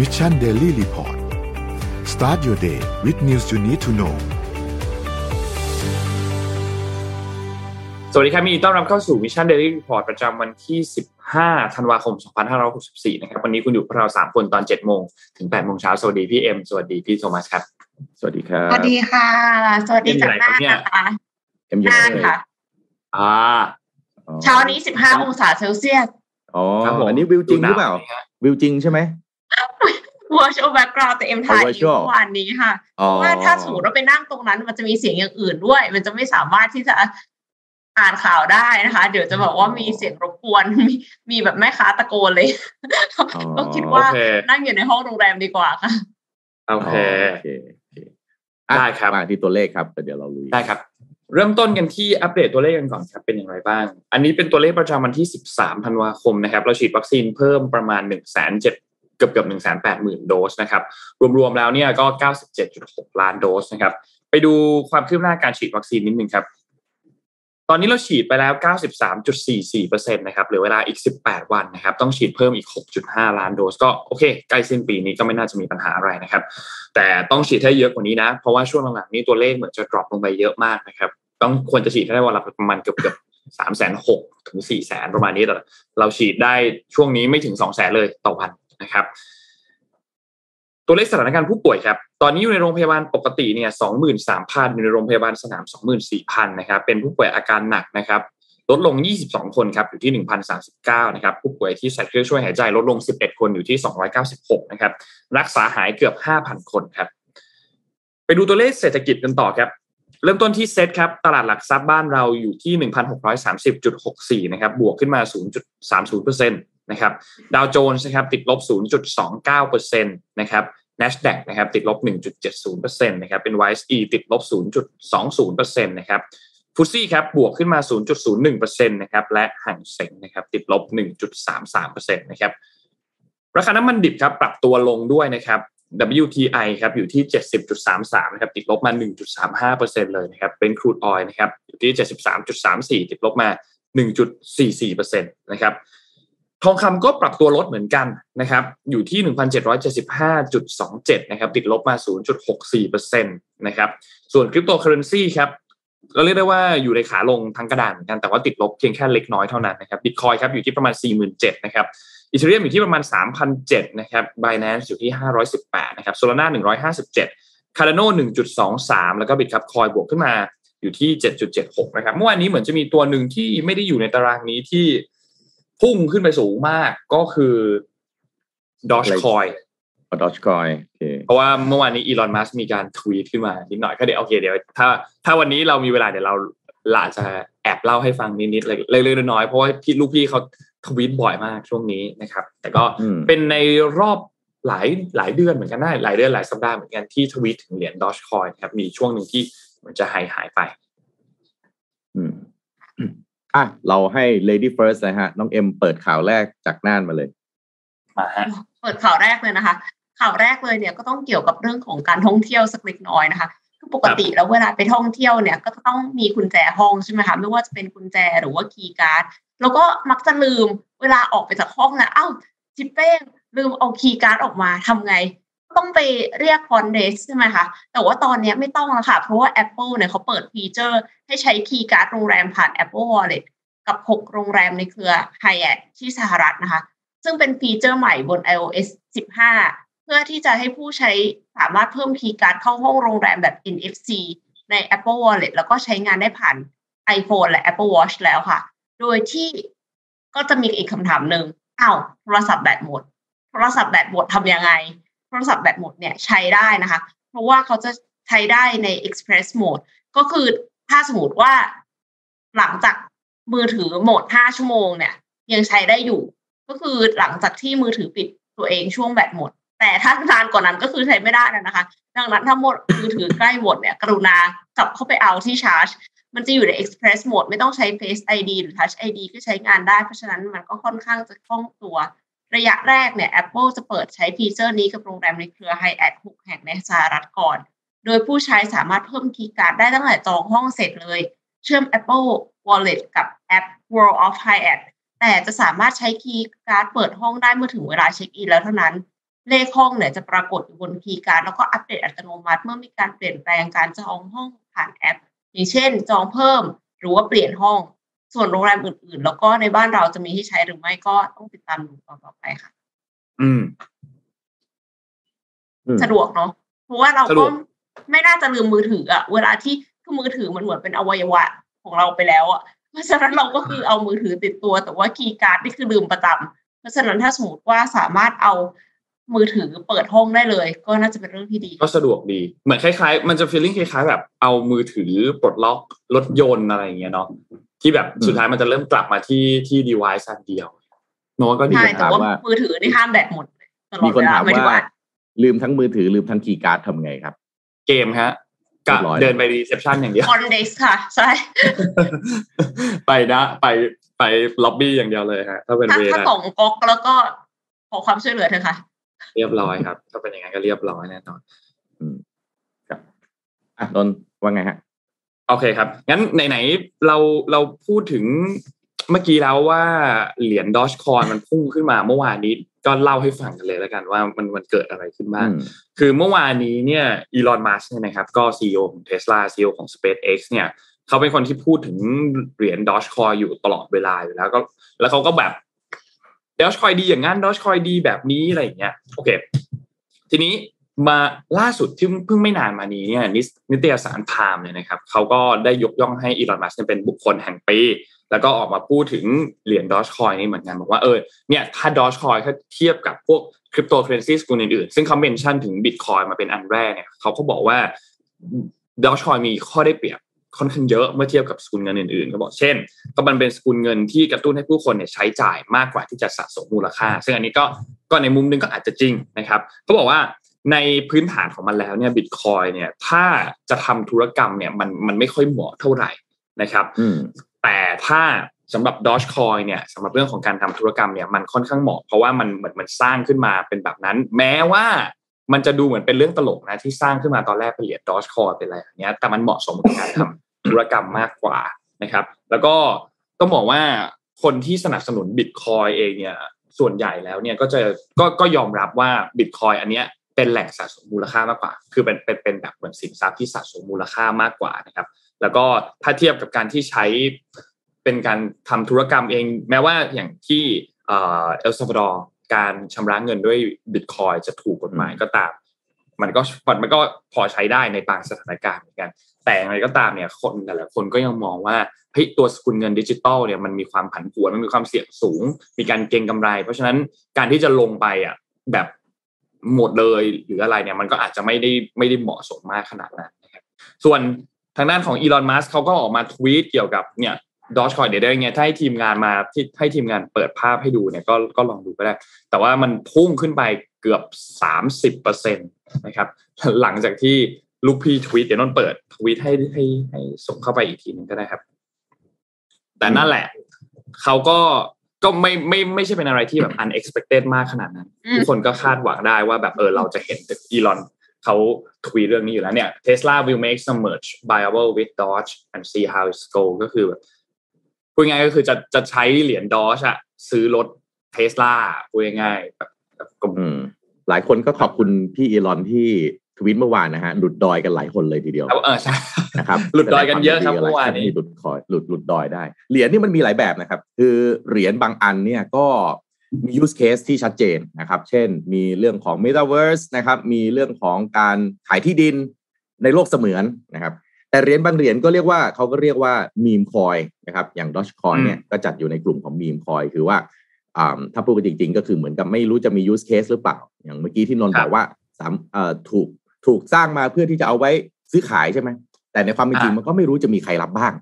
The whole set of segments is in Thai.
Mission Daily Report start your day with news you need to know สวัสดีครับยินดีต้อนรับเข้าสู่ Mission Daily Report ประจำวันที่ 15 ธันวาคม 2564 นะครับ วันนี้คุณอยู่กับเรา 3 คนตอน 7 โมงถึง 8 โมงเช้า สวัสดีพี่เอ็ม สวัสดีพี่โทมัสครับ สวัสดีครับ สวัสดีค่ะ สวัสดีจากน่านนะคะเอ็มอยู่น่านค่ะ อ่า เช้านี้ 15 องศาเซลเซียส อ๋อครับผมอันนี้วิวจริงหรือเปล่าดูหนวไหมฮะวิวจริงใช่ไหม virtual background แต่เอ็มถ่ายอ๋อ virtual เมื่อวานนี้ค่ะอ๋อเพราะว่าถ้าสมมติเราไปนั่งตรงนั้น มันจะมีเสียงอย่างอื่นด้วย มันจะไม่สามารถที่จะอ่านข่าวได้นะคะ เดี๋ยวจะบอกว่ามีเสียงรบกวนมีมีแบบแม่ค้าตะโกนเลย ก็คิดว่าโอเคนั่งอยู่ในห้องโรงแรมดีกว่าค่ะโอเคโอเคโอเคอะได้ครับมาที่ตัวเลขครับเดี๋ยวเราลุยได้ครับ เริ่มต้นกันที่อัปเดตตัวเลขกันก่อนครับเป็นอย่างไรบ้าง อันนี้เป็นตัวเลขประจำวันที่ 13 ธันวาคมนะครับ เราฉีดวัคซีนเพิ่มประมาณ 1 7 0 0 0 เกือบเกือบ1 8 0 0 0 0โดสนะครับรวมๆแล้วเนี่ยก็97.6ล้านโดสนะครับไปดูความคืบหน้าการฉีดวัคซีนนิดนึงครับตอนนี้เราฉีดไปแล้ว 93.44%นะครับเหลือเวลาอีก 18 วันนะครับ ต้องฉีดเพิ่มอีก 6.5 ล้านโดส ก็โอเค ใกล้สิ้นปีนี้ก็ไม่น่าจะมีปัญหาอะไรนะครับ แต่ต้องฉีดให้เยอะกว่านี้นะ เพราะว่าช่วงหลังๆนี้ตัวเลขเหมือนจะ drop ลงไปเยอะมากนะครับ ต้องควรจะฉีดให้ได้วันละประมาณเกือบเกือบสามแสนหกถึงสี่แสนประมาณนี้แต่เราฉีดได้ช่วงนี้ไม่ถึงสองแสนเลยต่อวัน นะครับ ตัวเลขสถานการณ์ผู้ป่วยครับ ตอนนี้อยู่ในโรงพยาบาลปกติเนี่ยสองหมื่นสามพันอยู่ในโรงพยาบาลสนามสองหมื่นสี่พันนะครับ เป็นผู้ป่วยอาการหนักนะครับ ลดลง 22 คนครับ อยู่ที่ 1,039 นะครับ ผู้ป่วยที่ใส่เครื่องช่วยหายใจลดลง 11 คนอยู่ที่ 296 นะครับ รักษาหายเกือบ 5,000 คนครับ ไปดูตัวเลขเศรษฐกิจกันต่อครับเริ่มต้นที่เซตครับตลาดหลักทรัพย์บ้านเราอยู่ที่ 1,630.64 นะครับบวกขึ้นมา 0.30% นะครับดาวโจนส์นะครับติดลบ 0.29%นะครับ NASDAQ นะครับติดลบ 1.70%นะครับเป็น YSE ติดลบ 0.20%นะครับฟุตซี่ครับบวกขึ้นมา 0.01%นะครับและห่างเซ็งนะครับติดลบ 1.33%นะครับราคาน้ำมันดิบครับปรับตัวลงด้วยนะครับ WTI ครับอยู่ที่ 70.33นะครับติดลบมา 1.35%เลยนะครับเป็นครูดออยนะครับอยู่ที่ 73.34 ติดลบมา 1.44%นะครับ ทองคำก็ปรับตัวลดเหมือนกันนะครับ อยู่ที่ 1,775.27 นะครับ ติดลบมา 0.64%นะครับ ส่วนคริปโตเคอเรนซีครับเราเรียกได้ว่าอยู่ในขาลงทั้งกระดานเหมือนกัน แต่ว่าติดลบเพียงแค่เล็กน้อยเท่านั้นนะครับบิตคอยครับอยู่ที่ประมาณ 47,000นะครับอีเทเรียมอยู่ที่ประมาณ 3,007นะครับ Binance อยู่ที่ 518นะครับ Solana 157 Cardano 1.23 แล้วก็ Bitcup คอยบวกขึ้นมาอยู่ที่ 7.76นะครับเมื่อวานนี้เหมือนจะมีตัวหนึ่งที่ไม่ได้อยู่ในตารางนี้ที่ พุ่งขึ้นไปสูงมากก็คือ Dogecoin อดอชคอยโอเคเพราะว่าเมื่อวานนี้อีลอนมัสมีการทวีตขึ้นมานิดหน่อยก็เดี๋ยวโอเคเดี๋ยวถ้า ถ้าวันนี้เรามีเวลาเดี๋ยวเราหลาจะแอบเล่าให้ฟังนิดๆเล็กๆน้อยๆเพราะว่าพี่ลูกพี่เขาทวีตบ่อยมากช่วงนี้นะครับ แต่ก็อืมเป็นในรอบหลายหลายเดือนเหมือนกันได้หลายเดือนหลายสัปดาห์เหมือนกันที่ทวีตถึงเหรียญดอชคอยครับมีช่วงหนึ่งที่มันจะหายหายไปอืม อะเราให้ lady first นะฮะ น้องเอ็มเปิดข่าวแรกจากน่านมาเลยมาฮะเปิดข่าวแรกเลยนะคะ ข่าวแรกเลยเนี่ยก็ต้องเกี่ยวกับเรื่องของการท่องเที่ยวสักเล็กน้อยนะคะคือปกติแล้วเวลาไปท่องเที่ยวเนี่ยก็จะต้องมีกุญแจห้องใช่ไหมคะไม่ว่าจะเป็นกุญแจหรือว่าคีย์การ์ดแล้วก็มักจะลืมเวลาออกไปจากห้องนะอ้าวชิบเป๋งลืมเอาคีย์การ์ดออกมาทำไง ต้องไปเรียก front desk ใช่ไหมคะ แต่ว่าตอนนี้ไม่ต้องแล้วค่ะ เพราะว่า Apple เนี่ยเขาเปิดฟีเจอร์ ให้ใช้คีย์การ์ดโรงแรมผ่าน Apple Wallet กับ 6 โรงแรมในเครือ Hyatt ที่สหรัฐนะคะ ซึ่งเป็นฟีเจอร์ใหม่บน iOS 15 เพื่อที่จะให้ผู้ใช้สามารถเพิ่มคีย์การ์ดเข้าห้องโรงแรมแบบ NFC ใน Apple Wallet แล้วก็ใช้งานได้ผ่าน iPhone และ Apple Watch แล้วค่ะ โดยที่ก็จะมีอีกคำถามหนึ่งอ้าวโทรศัพท์แบตหมด โทรศัพท์แบตหมดทำยังไง โทรศัพท์แบตหมดเนี่ยใช้ได้นะคะ เพราะว่าเขาจะใช้ได้ใน Express Mode ก็คือถ้าสมมติว่าหลังจากมือถือโหมด 5 ชั่วโมงเนี่ย ยังใช้ได้อยู่ ก็คือหลังจากที่มือถือปิดตัวเองช่วงแบตหมด แต่ถ้านานกว่านั้นก็คือใช้ไม่ได้นะคะ ดังนั้นถ้าหมดมือถือใกล้หมดเนี่ย กรุณากลับเข้าไปเอาที่ชาร์จ มันจะอยู่ใน Express Mode ไม่ต้องใช้ Face ID หรือ Touch ID ก็ใช้งานได้ เพราะฉะนั้นมันก็ค่อนข้างจะคล่องตัว ระยะแรกเนี่ย Apple จะเปิดใช้ฟีเจอร์นี้กับโรงแรมในเครือ Hyatt 6แห่งในสหรัฐก่อน โดยผู้ใช้สามารถเพิ่มคีย์การ์ดได้ตั้งแต่จองห้องเสร็จเลย เชื่อม Apple Wallet กับแอป World of Hyatt แต่จะสามารถใช้คีย์การ์ดเปิดห้องได้เมื่อถึงเวลาเช็คอินแล้วเท่านั้น เลขห้องเนี่ยจะปรากฏอยู่บนคีย์การ์ดแล้วก็อัปเดตอัตโนมัติเมื่อมีการเปลี่ยนแปลงการจองห้องผ่านแอป อย่างเช่น จองเพิ่มหรือว่าเปลี่ยนห้อง ส่วนโรงแรมอื่น ๆ แล้วก็ในบ้านเราจะมีที่ใช้หรือไม่ก็ต้องติดตามดูต่อไปค่ะ อืมอืมสะดวกเนาะเพราะว่าเราสะดก็วกไม่น่าจะลืมมือถืออะเวลาที่คือมือถือมันเหมือนเป็นอวัยวะของเราไปแล้วอะเพราะฉะนั้นเราก็คือเอามือถือติดตัว แต่ว่าคีย์การ์ดนี่คือลืมประจำเพราะฉะนั้นถ้าสมมติว่าสามารถเอา มือถือเปิดห้องได้เลย ก็น่าจะเป็นเรื่องที่ดี ก็สะดวกดี เหมือนคล้ายๆ มันจะฟีลลิ่งคล้ายๆ แบบเอามือถือปลดล็อกรถยนต์อะไรอย่างเงี้ยเนาะที่แบบสุดท้ายมันจะเริ่มกลับมาที่ที่ device อันเดียวโน้ตก็ดีใช่นะแต่ว่ามือถือนี่ห้ามแบตหมดตลอมีดคนเวลาถามไม่ได้ว่าว่าลืมทั้งมือถือลืมทั้งคีย์การ์ดทำไงครับ เกมฮะกะเรียบร้อยเดินไปรีเซพชันอย่างเดียวออนเดสค่ะ ใช่ ไปนะไปไปล็อบบี้อย่างเดียวเลยฮะถ้าเป็นถ้าเวถ้านะส่งก๊อกแล้วก็ขอความช่วยเหลือเถอะค่ะ เรียบร้อยครับ ถ้าเป็นอย่างนั้นก็เรียบร้อยแน่นอนอะนนท์ว่าไงฮะ โอเคครับ งั้นไหนๆเราเราพูดถึงเมื่อกี้แล้วว่าเหรียญดอชคอนมันพุ่งขึ้นมาเมื่อวานนี้ก็เล่าให้ฟังกันเลยแล้วกันว่ามันมันเกิดอะไรขึ้นบ้างอืมคือเมื่อวานนี้เนี่ยอีลอนมัสเนี่ยนะครับก็ซีอของ Tesla CEO ของ SpaceX เนี่ยเขาเป็นคนที่พูดถึงเหรียญดอชคอยอยู่ตลอดเวลาอยู่แล้วก็แล้วเขาก็แบบ ดอชคอยดีอย่างนั้นดอชคอยดีแบบนี้อะไรอย่างเงี้ยโอเค ทีนี้มาล่าสุดที่เพิ่งไม่นานมานี้เนี่ยนิสนิตยสารพามเนี่ยนะครับเขาก็ได้ยกย่องให้อีลอนมัสเป็นบุคคลแห่งปีแล้วก็ออกมาพูดถึงเหรียญดอชคอยนี่เหมือนกันบอกว่าเออเนี่ยถ้าดอชคอยถ้าเทียบกับพวกคริปโตเคอร์เรนซีสกุลอื่นๆ ซึ่งเขา mention ถึงบิตคอยน์มาเป็นอันแรกเนี่ยเขาก็บอกว่าดอชคอยมีข้อได้เปรียบ ค่อนข้างเยอะเมื่อเทียบกับสกุลเงินอื่นๆก็บอกเช่น ก็มันเป็นสกุลเงินที่กระตุ้นให้ผู้คนเนี่ยใช้จ่ายมากกว่าที่จะสะสมมูลค่า ซึ่งอันนี้ก็ก็ในมุมหนึ่งก็อาจจะจริงนะครับเขาบอกว่าในพื้นฐานของมันแล้วเนี่ยบิตคอยน์เนี่ยถ้าจะทำธุรกรรมเนี่ยมันมันไม่ค่อยเหมาะเท่าไหร่นะครับอืมแต่ถ้าสำหรับ Dogecoin เนี่ยสำหรับเรื่องของการทำธุรกรรมเนี่ยมันค่อนข้างเหมาะเพราะว่ามันเหมือนมันสร้างขึ้นมาเป็นแบบนั้น แม้ว่า มันจะดูเหมือนเป็นเรื่องตลกนะที่สร้างขึ้นมาตอนแรกเป็นเหรียญ Dogecoin เป็นอะไรอย่างเงี้ยแต่มันเหมาะสมกับการทำธุรกรรมมากกว่านะครับ แล้วก็ต้องบอกว่าคนที่สนับสนุน Bitcoin เองเนี่ยส่วนใหญ่แล้วเนี่ยก็จะก็ก็ยอมรับว่า Bitcoin อันเนี้ยเป็นแหล่งสะสมมูลค่ามากกว่า คือเป็นเป็นเป็นแบบเหมือนสินทรัพย์ที่สะสมมูลค่ามากกว่านะครับ แล้วก็ถ้าเทียบกับการที่ใช้เป็นการทำธุรกรรมเอง แม้ว่าอย่างที่เอลซัลวาดอร์ การชำระเงินด้วยบิตคอยจะถูกกฎหมายก็ตาม มันก็มันก็พอใช้ได้ในบางสถานการณ์เหมือนกัน แต่อย่างไรก็ตามเนี่ยคนแต่ละคนก็ยังมองว่าเฮ้ยตัวสกุลเงินดิจิตอลเนี่ยมันมีความผันผวนมันมีความเสี่ยงสูง มีการเก็งกำไร เพราะฉะนั้นการที่จะลงไปอะแบบหมดเลยหรืออะไรเนี่ยมันก็อาจจะไม่ได้ไม่ได้เหมาะสมมากขนาดนั้นนะครับส่วนทางด้านของอีลอนมัสเขาก็ออกมาทวีตเกี่ยวกับเนี่ย ดอชคอยเดี๋ยวได้ไงถ้าให้ทีมงานมาที่ให้ทีมงานเปิดภาพให้ดูเนี่ยก็ก็ลองดูก็ได้ แต่ว่ามันพุ่งขึ้นไปเกือบสามสิบเปอร์เซ็นตนะครับ หลังจากที่ลูกพี่ทวีตเดี๋ยวนนท์เปิดทวีตให้ให้ให้ส่งเข้าไปอีกทีหนึงก็ได้ครับ แต่นั่นแหละ เขาก็ก็ไม่ไม่ไม่ใช่เป็นอะไรที่แบบ unexpected มากขนาดนั้นอืมทุกคนก็คาดหวังได้ว่าแบบเออเราจะเห็นอีลอนเขาทวีตเรื่องนี้อยู่แล้วเนี่ย Tesla will make some merge viable with Doge and see how it go ก็คือแบบ พูดง่ายๆก็คือจะจะใช้เหรียญ Doge อะซื้อรถ Tesla พูดง่ายๆแบบแบบกลมอืมหลายคนก็ขอบคุณพี่อีลอนที่ทวิตเมื่อวานนะฮะหลุดดอยกันหลายคนเลยทีเดียวเออใช่นะครับหลุดดอยกันเยอะครับแสดงเมื่อวานคนี้ที่หลุดคอยหลุดหลุดดอยได้เหรียญนี่มันมีหลายแบบนะครับ คือเหรียญบางอันเนี่ยก็มี use case ที่ชัดเจนนะครับ เช่น มีเรื่องของ metaverse นะครับ มีเรื่องของการขายที่ดินในโลกเสมือนนะครับ แต่เหรียญบางเหรียญก็เรียกว่าเขาก็เรียกว่า meme coin นะครับ อย่าง Dogecoin เนี่ยก็จัดอยู่ในกลุ่มของ meme coin คือว่าอ่าถ้าพูดกันจริง ๆ ก็คือเหมือนกับไม่รู้จะมี use case หรือเปล่า อย่างเมื่อกี้ที่นนท์ครับบอกว่าสามเอ่อถูกถูกสร้างมาเพื่อที่จะเอาไว้ซื้อขายใช่ไหมแต่ในความเป็นจริงอ่ามัมันก็ไม่รู้จะมีใครรับบ้าง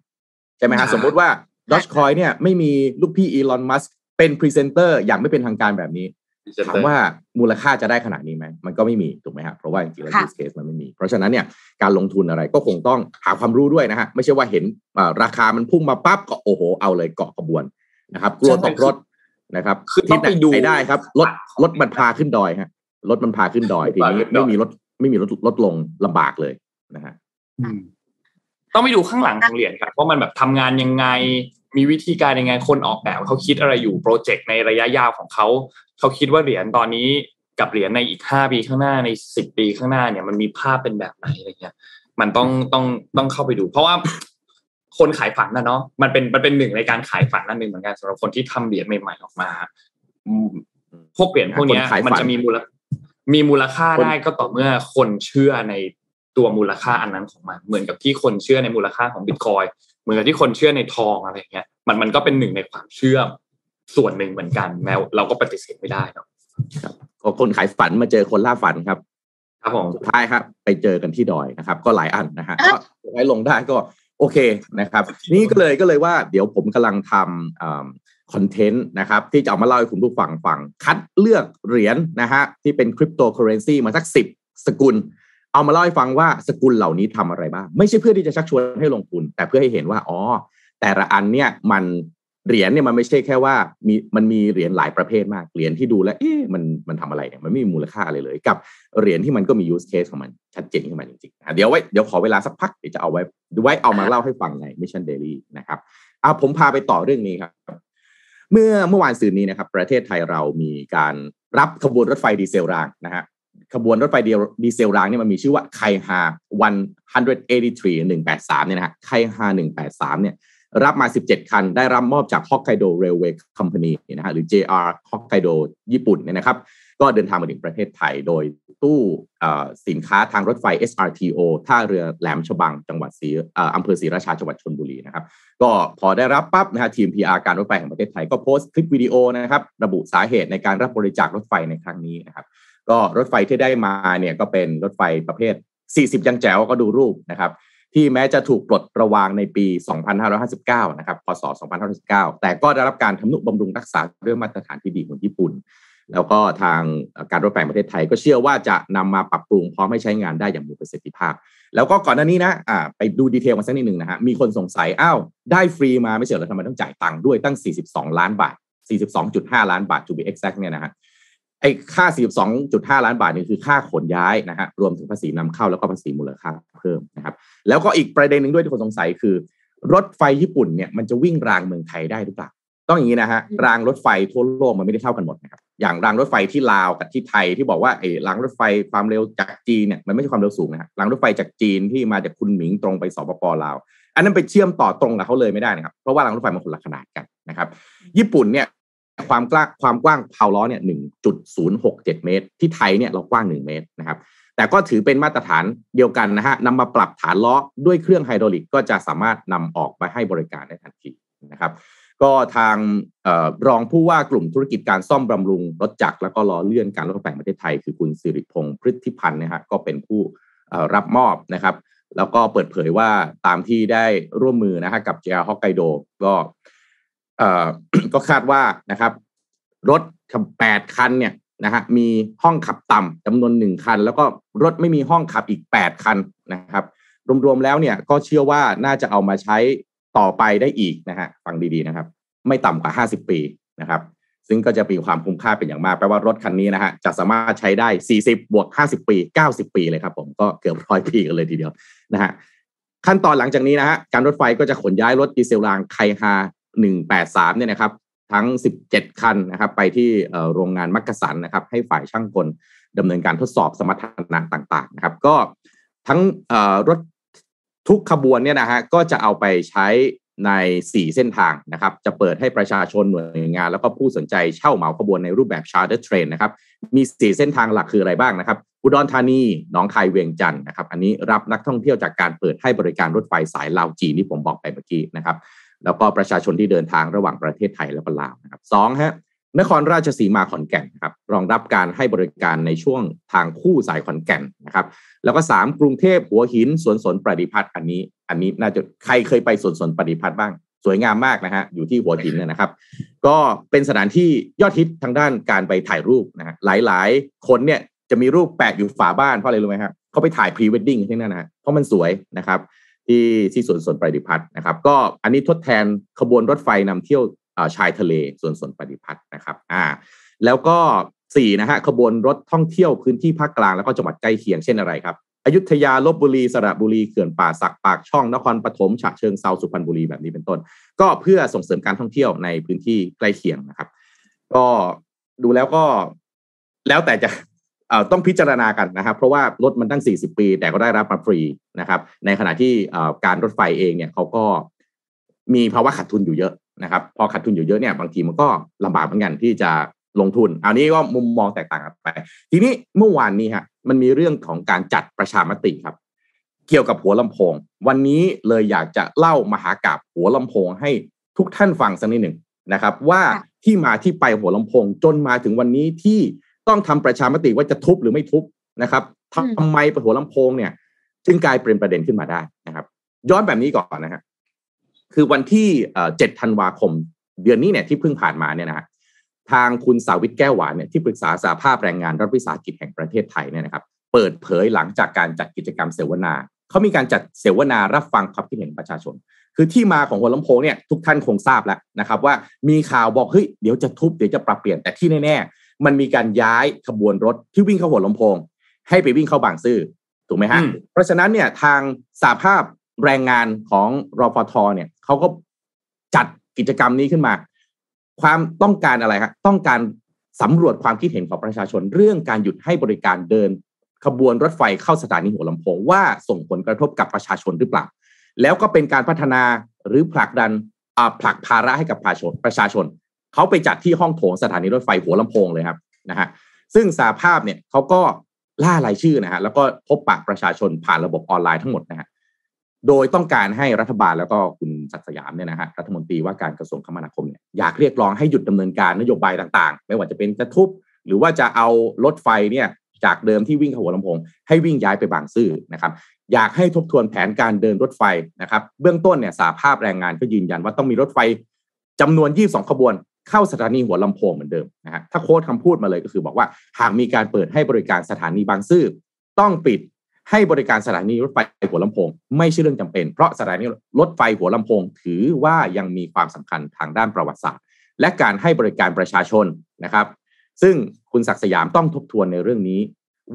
ใช่ไหมฮะอ่าสมมุติว่า Dogecoin เนี่ยไม่มีลูกพี่อีลอนมัสก์เป็นพรีเซนเตอร์อย่างไม่เป็นทางการแบบนี้ ถามว่ามูลค่าจะได้ขนาดนี้ไหมมันก็ไม่มีถูกไหมฮะเพราะว่าจริงๆแล้วค่ะ use case มันไม่มี เพราะฉะนั้นเนี่ยการลงทุนอะไรก็คงต้องหาความรู้ด้วยนะฮะไม่ใช่ว่าเห็นอ่าราคามันพุ่งมาปั๊บก็โอ้โหเอาเลยเกาะขบวนนะครับกลัวตกรถนะครับคือต้องไปดูที่หนได้ครับรถรถมันพาขึ้นดอยฮะรถมันพาขึ้นดอยทีนี้พาขึ้นดอยไม่มีรถไม่มีรถลดลงลำบากเลยนะฮะต้องไปดูข้างหลังของเหรียญครับว่ามันแบบทำงานยังไง มีวิธีการยังไงคนออกแบบเขาคิดอะไรอยู่โปรเจกต์ในระยะยาวของเขาเขาคิดว่าเหรียญตอนนี้กับเหรียญในอีกห้าปีข้างหน้าในสิบปีข้างหน้าเนี่ยมันมีภาพเป็นแบบไหนอะไรเงี้ย มันต้องต้องต้องเข้าไปดู เพราะว่าคนขายฝันนะเนาะมันเป็นมันเป็นหนึ่งในการขายฝันนั่นหนึ่งเหมือนกันสำหรับคนที่ทำเหรียญใหม่ๆออกมา พวกเหรียญพวกนี้มันจะมีมูลมีมูลค่าได้ก็ต่อเมื่อคนเชื่อในตัวมูลค่าอันนั้นของมัน เหมือนกับที่คนเชื่อในมูลค่าของบิตคอยเห มือนกับที่คนเชื่อในทองอะไรเงี้ยมันมันก็เป็นหนึ่งในความเชื่อส่วนหนึ่งเหมือนกันแม้เราก็ปฏิเสธไม่ได้เนาะครับคนขายฝันมาเจอคนล่าฝันครับครับผมสุดท้ายครับ ไปเจอกันที่ดอยนะครับ ก็หลายอันนะฮะก็ให้ลงได้ก็โอเคนะครับ นี่ก็เลยก็เลยว่าเดี๋ยวผมกำลังทำคอนเทนต์นะครับ ที่จะเอามาเล่าให้คุณผู้ฟังฟัง คัดเลือกเหรียญนะฮะที่เป็นคริปโตเคอเรนซีมาสักสิบสกุล เอามาเล่าให้ฟังว่าสกุลเหล่านี้ทำอะไรบ้าง ไม่ใช่เพื่อที่จะชักชวนให้ลงทุน แต่เพื่อให้เห็นว่าอ๋อแต่ละอันเนี่ยมันเหรียญเนี่ยมันไม่ใช่แค่ว่ามีมันมีเหรียญหลายประเภทมากเหรียญที่ดูแล้วเอ๊ะมันมันทำอะไรเนี่ยมันไม่มีมูลค่าอะไรเลย กับเหรียญที่มันก็มี use case ของมันชัดเจนขึ้นมาจริงๆเดี๋ยวไว้เดี๋ยวขอเวลาสักพักเดี๋ยวจะเอาไว้ไว้เอามาเล่าให้ฟังใน Mission Daily นะครับเอาผมพาไปต่อเรื่องนี้ครับ เมื่อเมื่อวานสื่อนี้นะครับ ประเทศไทยเรามีการรับขบวนรถไฟดีเซลรางนะฮะ ขบวนรถไฟเดียวดีเซลรางนี่มันมีชื่อว่าไคฮา183 183เนี่ยนะฮะไคฮา183เนี่ยรับมา 17 คัน ได้รับมอบจาก Hokkaido Railway Company นะฮะหรือ JR Hokkaido ญี่ปุ่นเนี่ยนะครับ ก็เดินทางมาถึงประเทศไทย โดยตู้สินค้าทางรถไฟ SRTO ท่าเรือแหลมฉบังจังหวัดศรีอำเภอศรีราชาจังหวัดชนบุรีนะครับ ก็พอได้รับปั๊บนะฮะทีม PR การรถไฟแห่งประเทศไทยก็โพสต์คลิปวิดีโอนะครับ ระบุสาเหตุในการรับบริจาครถไฟในครั้งนี้นะครับ ก็รถไฟที่ได้มาเนี่ยก็เป็นรถไฟประเภท 40 ยังแจ๋วก็ดูรูปนะครับ ที่แม้จะถูกปลดระวางในปี 2559 นะครับ พศ 2559 แต่ก็ได้รับการทำนุบำรุงรักษาด้วยมาตรฐานที่ดีของญี่ปุ่น แล้วก็ทางการรถไฟประเทศไทย ก็เชื่อว่าจะนำมาปรับปรุงพร้อมให้ใช้งานได้อย่างมีประสิทธิภาพ แล้วก็ก่อนหน้านี้นะอ่าไปดูดีเทลมาสักนิดหนึ่งนะฮะ มีคนสงสัย อ้าว ได้ฟรีมาไม่ใช่เหรอทำไมต้องจ่ายตังค์ด้วยตั้ง 42 ล้านบาท 42.5 ล้านบาท to be exact เนี่ยนะฮะ ไอ้ค่า 42.5 ล้านบาทนี่คือค่าขนย้ายนะฮะรวมถึงภาษีนำเข้าแล้วก็ภาษีมูลค่าเพิ่มนะครับ แล้วก็อีกประเด็นหนึ่งด้วยที่คนสงสัยคือ รถไฟญี่ปุ่นเนี่ยมันจะวิ่งรางเมืองไทยได้หรือเปล่าต้องอย่างนี้นะฮะรางรถไฟทั่วโลกมันไม่ได้เท่ากันหมดนะครับอย่างรางรถไฟที่ลาวกับที่ไทยที่บอกว่าไอ้รางรถไฟความเร็วจากจีนเนี่ยมันไม่ใช่ความเร็วสูงนะฮะรางรถไฟจากจีนที่มาจากคุณหมิงตรงไปสปปลาว อันนั้นไปเชื่อมต่อตรงกับเขาเลยไม่ได้นะครับเพราะว่ารางรถไฟมันคนละขนาดกันนะครับ ญี่ปุ่นเนี่ย ความกว้างความกว้างเพาล้อเนี่ยหนึ่งจุดศูนย์หกเจ็ดเมตร ที่ไทยเนี่ยเรากว้างหนึ่งเมตรนะครับแต่ก็ถือเป็นมาตรฐานเดียวกันนะฮะนำมาปรับฐานล้อด้วยเครื่องไฮดรอลิกก็จะสามารถนำออกไปให้บริการได้ทันทีนะครับ ก็ทางรองผู้ว่ากลุ่มธุรกิจการซ่อมบำรุงรถจักรแล้วก็ล้อเลื่อนการรถไฟประเทศไทย คือคุณสิริพงศ์พฤติพันธ์นะฮะก็เป็นผู้รับมอบนะครับ แล้วก็เปิดเผยว่าตามที่ได้ร่วมมือนะฮะกับ JR Hokkaido ก็ ก็คาดว่านะครับ รถแปดคันเนี่ยนะฮะมีห้องขับต่ำจำนวนหนึ่งคัน แล้วก็รถไม่มีห้องขับอีกแปดคันนะครับ รวมๆแล้วเนี่ยก็เชื่อว่าน่าจะเอามาใช้ต่อไปได้อีกนะฮะฟังดีๆนะครับ ไม่ต่ำกว่าห้าสิบปีนะครับ ซึ่งก็จะมีความคุ้มค่าเป็นอย่างมากแปลว่ารถคันนี้นะฮะจะสามารถใช้ได้สี่สิบบวกห้าสิบปีเก้าสิบปีเลยครับ ผมก็เกือบร้อยปีกันเลยทีเดียวนะฮะขั้นตอนหลังจากนี้นะฮะการรถไฟก็จะขนย้ายรถดีเซลรางไคฮา 183เนี่ยนะครับทั้ง 17 คันนะครับไปที่โรงงานมักกะสันนะครับให้ฝ่ายช่างกลดำเนินการทดสอบสมรรถนะต่างๆนะครับก็ทั้งรถทุกขบวนเนี่ยนะฮะก็จะเอาไปใช้ใน 4 เส้นทางนะครับ จะเปิดให้ประชาชนหน่วยงาน แล้วก็ผู้สนใจเช่าเหมาขบวนในรูปแบบ charter train นะครับ มี 4 เส้นทางหลักคืออะไรบ้างนะครับ อุดรธานีหนองคายเวียงจันทน์นะครับ อันนี้รับนักท่องเที่ยวจากการเปิดให้บริการรถไฟสายลาวจีนที่ผมบอกไปเมื่อกี้นะครับ แล้วก็ประชาชนที่เดินทางระหว่างประเทศไทยและลาวนะครับสองฮะนครราชสีมาขอนแก่นครับรองรับการให้บริการในช่วงทางคู่สายขอนแก่นนะครับ แล้วก็สามกรุงเทพหัวหินสวนสนปฏิพัฒน์อันนี้ อันนี้น่าจะใครเคยไปสวนสนปฏิพัฒน์บ้าง สวยงามมากนะฮะอยู่ที่หัวหินนะครับ ก็เป็นสถานที่ยอดฮิตทางด้านการไปถ่ายรูปนะฮะหลายๆ คนเนี่ยจะมีรูปแปะอยู่ฝาบ้านเพราะอะไรรู้ไหมครับเขาไปถ่ายพรีเวดดิ้งที่นั่นนะฮะเพราะมันสวยนะครับ ที่ที่สวนสนปฏิพัฒน์นะครับ ก็อันนี้ทดแทนขบวนรถไฟนำเที่ยวชายทะเลสวนสนปฏิพัฒน์นะครับอ่าแล้วก็สี่นะฮะขบวนรถท่องเที่ยวพื้นที่ภาคกลางแล้วก็จังหวัดใกล้เคียงเช่นอะไรครับอยุธยาลบบุรีสระบุรีเขื่อนป่าสักปากช่องนครปฐมฉะเชิงเซาสุพรรณบุรีแบบนี้เป็นต้น ก็เพื่อส่งเสริมการท่องเที่ยวในพื้นที่ใกล้เคียงนะครับ ก็ดูแล้วก็แล้วแต่จะ ต้องพิจารณากันนะครับ เพราะว่ารถมันตั้ง 40 ปี แต่ก็ได้รับมาฟรีนะครับ ในขณะที่การรถไฟเองเนี่ยเขาก็มีภาวะขาดทุนอยู่เยอะนะครับ พอขาดทุนอยู่เยอะเนี่ยบางทีมันก็ลำบากเหมือนกันที่จะลงทุนอันนี้ก็มุมมองแตกต่างกันไป ทีนี้เมื่อวานนี้ฮะมันมีเรื่องของการจัดประชามติครับ เกี่ยวกับหัวลำโพง วันนี้เลยอยากจะเล่ามหากราบหัวลำโพงให้ทุกท่านฟังสักนิดหนึ่งนะครับ ว่าที่มาที่ไปหัวลำโพงจนมาถึงวันนี้ที่ ต้องทำประชามติว่าจะทุบหรือไม่ทุบนะครับทำไมหัวลำโพงเนี่ยจึงกลายเป็นประเด็นขึ้นมาได้นะครับ ย้อนแบบนี้ก่อนนะฮะคือวันที่เจ็ดธันวาคม เดือนนี้เนี่ยที่เพิ่งผ่านมาเนี่ยนะฮะทางคุณสาวิตแก้วหวานเนี่ยที่ปรึกษาสาภาพแรงงานรัฐวิสาหกิจแห่งประเทศไทยเนี่ยนะครับ เปิดเผยหลังจากการจัดกิจกรรมเสวนาเขามีการจัดเสวนารับฟังความคิดเห็นประชาชน คือที่มาของหัวลำโพงเนี่ยทุกท่านคงทราบแล้วนะครับ ว่ามีข่าวบอกเฮ้ยเดี๋ยวจะทุบเดี๋ยวจะปรับเปลี่ยนแต่ที่แน่ๆ มันมีการย้ายขบวนรถที่วิ่งเข้าหัวลำโพง ให้ไปวิ่งเข้าบางซื่อถูกไหมฮะเพราะฉะนั้นเนี่ยทางสาภาพแรงงานของรอฟทเนี่ยเขาก็จัดกิจกรรมนี้ขึ้นมา ความต้องการอะไรครับต้องการสำรวจความคิดเห็นของประชาชน เรื่องการหยุดให้บริการเดิน ขบวนรถไฟเข้าสถานีหัวลำโพงว่าส่งผลกระทบกับประชาชนหรือเปล่า แล้วก็เป็นการพัฒนาหรือผลักดันผลักภาระให้กับประชาชนประชาชน เขาไปจัดที่ห้องโถงสถานีรถไฟหัวลำโพงเลยครับนะฮะซึ่งสาภาพเนี่ยเขาก็ล่ารายชื่อนะฮะแล้วก็พบปะประชาชนผ่านระบบออนไลน์ทั้งหมดนะฮะโดยต้องการให้รัฐบาลแล้วก็คุณศักสยามเนี่ยนะฮะรัฐมนตรีว่าการกระทรวงคมนาคมเนี่ยอยากเรียกร้องให้หยุดดำเนินการนโยบายต่างๆ ไม่ว่าจะเป็นจะทุบหรือว่าจะเอารถไฟเนี่ยจากเดิมที่วิ่งหัวลำโพงให้วิ่งย้ายไปบางซื่อนะครับ อยากให้ทบทวนแผนการเดินรถไฟนะครับ เบื้องต้นเนี่ยสาภาพแรงงานก็ยืนยันว่าต้องมีรถไฟจำนวน 22 ขบวน เข้าสถานีหัวลำโพงเหมือนเดิมนะฮะถ้าโค้ดคำพูดมาเลยก็คือบอกว่าหากมีการเปิดให้บริการสถานีบางซื่อต้องปิดให้บริการสถานีรถไฟหัวลำโพง ไม่ใช่เรื่องจำเป็น เพราะสถานีรถไฟหัวลำโพง ถือว่ายังมีความสำคัญทางด้านประวัติศาสตร์ และการให้บริการประชาชนนะครับ ซึ่งคุณศักดิ์สยามต้องทบทวนในเรื่องนี้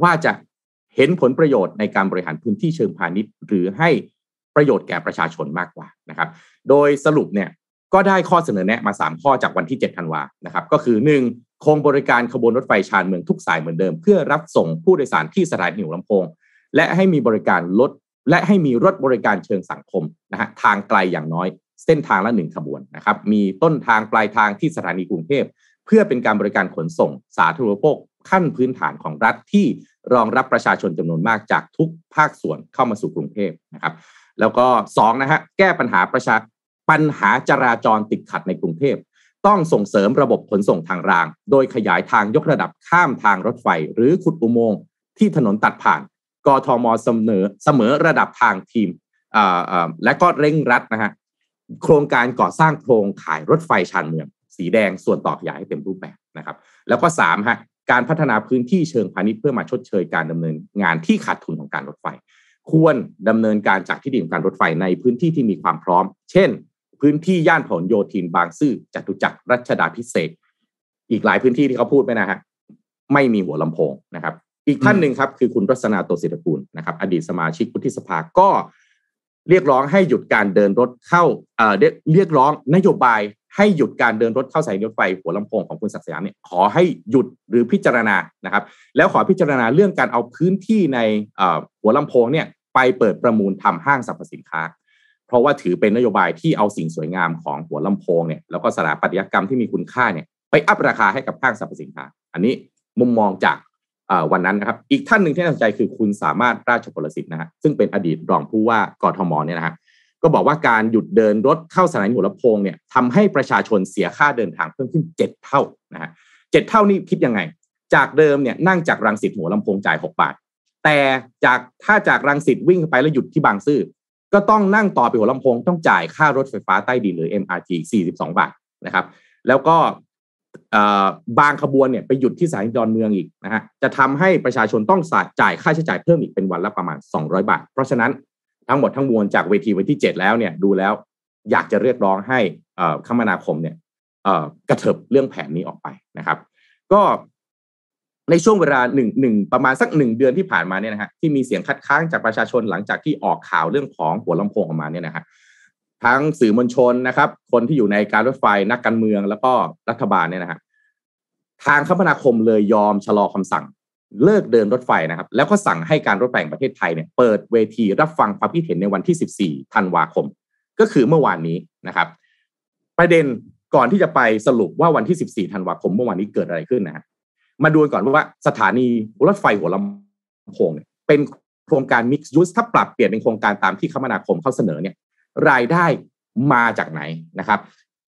ว่าจะเห็นผลประโยชน์ในการบริหารพื้นที่เชิงพาณิชย์ หรือให้ประโยชน์แก่ประชาชนมากกว่านะครับ โดยสรุปเนี่ย ก็ได้ข้อเสนอแนะมา 3 ข้อจากวันที่7ธันวานะครับก็คือ 1. คงบริการขบวนรถไฟชานเมืองทุกสายเหมือนเดิม เพื่อรับส่งผู้โดยสารที่สถานีหัวลำโพง และให้มีบริการรถและให้มีรถบริการเชิงสังคมนะฮะทางไกลอย่างน้อย เส้นทางละหนึ่งขบวนนะครับมีต้นทางปลายทางที่สถานีกรุงเทพ เพื่อเป็นการบริการขนส่งสาธารณูปโภคขั้นพื้นฐานของรัฐที่รองรับประชาชนจำนวนมากจากทุกภาคส่วนเข้ามาสู่กรุงเทพนะครับแล้วก็2นะฮะแก้ปัญหาประชา ปัญหาจราจรติดขัดในกรุงเทพ ต้องส่งเสริมระบบขนส่งทางราง โดยขยายทางยกระดับข้ามทางรถไฟ หรือขุดอุโมงค์ที่ถนนตัดผ่าน กทมเสนอเสมอระดับทางทีมและก็เร่งรัดนะฮะโครงการก่อสร้างโครงข่ายรถไฟชานเมือง สีแดงส่วนต่อขยายให้เต็มรูปแบบนะครับ แล้วก็สามฮะการพัฒนาพื้นที่เชิงพาณิชย์เพื่อมาชดเชยการดำเนินงานที่ขาดทุนของการรถไฟ ควรดำเนินการจากที่ดินการรถไฟในพื้นที่ที่มีความพร้อม เช่น พื้นที่ย่านผลโยธินบางซื่อจตุจักรรัชดาพิเศษ อีกหลายพื้นที่ที่เขาพูดไปนะฮะไม่มีหัวลำโพงนะครับ อีกท่านหนึ่งครับคือคุณรัศนาโตศิรกูลนะครับ อดีตสมาชิกวุฒิสภาก็เรียกร้องให้หยุดการเดินรถเข้าเอ่อเรียกร้องนโยบายให้หยุดการเดินรถเข้าสายรถไฟหัวลำโพงของคุณศักดิ์สยามเนี่ยขอให้หยุดหรือพิจารณานะครับ แล้วขอพิจารณาเรื่องการเอาพื้นที่ในหัวลำโพงเนี่ยไปเปิดประมูลทำห้างสรรพสินค้าเพ ราะว่าถือเป็นนโยบายที่เอาสิ่งสวยงามของหัวลำโพงเนี่ยแล้วก็สถาปัตยกรรมที่มีคุณค่าเนี่ยไปอัพราคาให้กับห้างสรรพสินค้า อันนี้มุมมองจากวันนั้นนะครับ อีกท่านหนึ่งที่น่าสนใจคือคุณสามารถราชพลสิทธิ์นะฮะซึ่งเป็นอดีตรองผู้ว่ากทมเนี่ยนะฮะก็บอกว่าการหยุดเดินรถเข้าสถานีหัวลำโพงเนี่ยทำให้ประชาชนเสียค่าเดินทางเพิ่มขึ้นเจ็ดเท่านะฮะเจ็ดเท่านี่คิดยังไง จากเดิมเนี่ยนั่งจากรังสิตหัวลำโพงจ่ายหกบาท แต่จากถ้าจากรังสิตวิ่งไปแล้วหยุดที่บางซื่อ ก็ต้องนั่งต่อไปหัวลำโพงต้องจ่ายค่ารถไฟฟ้าใต้ดินหรือ MRT 42 บาทนะครับ แล้วก็บางขบวนเนี่ยไปหยุดที่สายดอนเมืองอีกนะฮะจะทำให้ประชาชนต้องจ่ายค่าใช้จ่ายเพิ่มอีกเป็นวันละประมาณ 200 บาท เพราะฉะนั้นทั้งหมดทั้งมวลจากเวทีวันที่ 7 แล้วเนี่ยดูแล้วอยากจะเรียกร้องให้คมนาคมเนี่ยกระเถิบเรื่องแผนนี้ออกไปนะครับ ก็ ในช่วงเวลาหนึ่งหนึ่งประมาณสักหนึ่งเดือนที่ผ่านมาเนี่ยนะฮะที่มีเสียงคัดค้านจากประชาชนหลังจากที่ออกข่าวเรื่องของหัวลำโพงออกมาเนี่ยนะฮะทั้งสื่อมวลชนนะครับ คนที่อยู่ในการรถไฟนักการเมืองแล้วก็รัฐบาลเนี่ยนะฮะทางคมนาคมเลยยอมชะลอคำสั่งเลิกเดินรถไฟนะครับ แล้วก็สั่งให้การรถไฟแห่งประเทศไทยเนี่ยเปิดเวทีรับฟังความคิดเห็นในวันที่ 14 ธันวาคม ก็คือเมื่อวานนี้นะครับ ประเด็นก่อนที่จะไปสรุปว่าวันที่ 14 ธันวาคมเมื่อวานนี้เกิดอะไรขึ้นนะฮะ มาดูก่อนว่าสถานีรถไฟหัวลำโพงเนี่ยเป็นโครงการ Mix Use ถ้าปรับเปลี่ยนเป็นโครงการตามที่คมนาคมเขาเสนอเนี่ยรายได้มาจากไหนนะครับ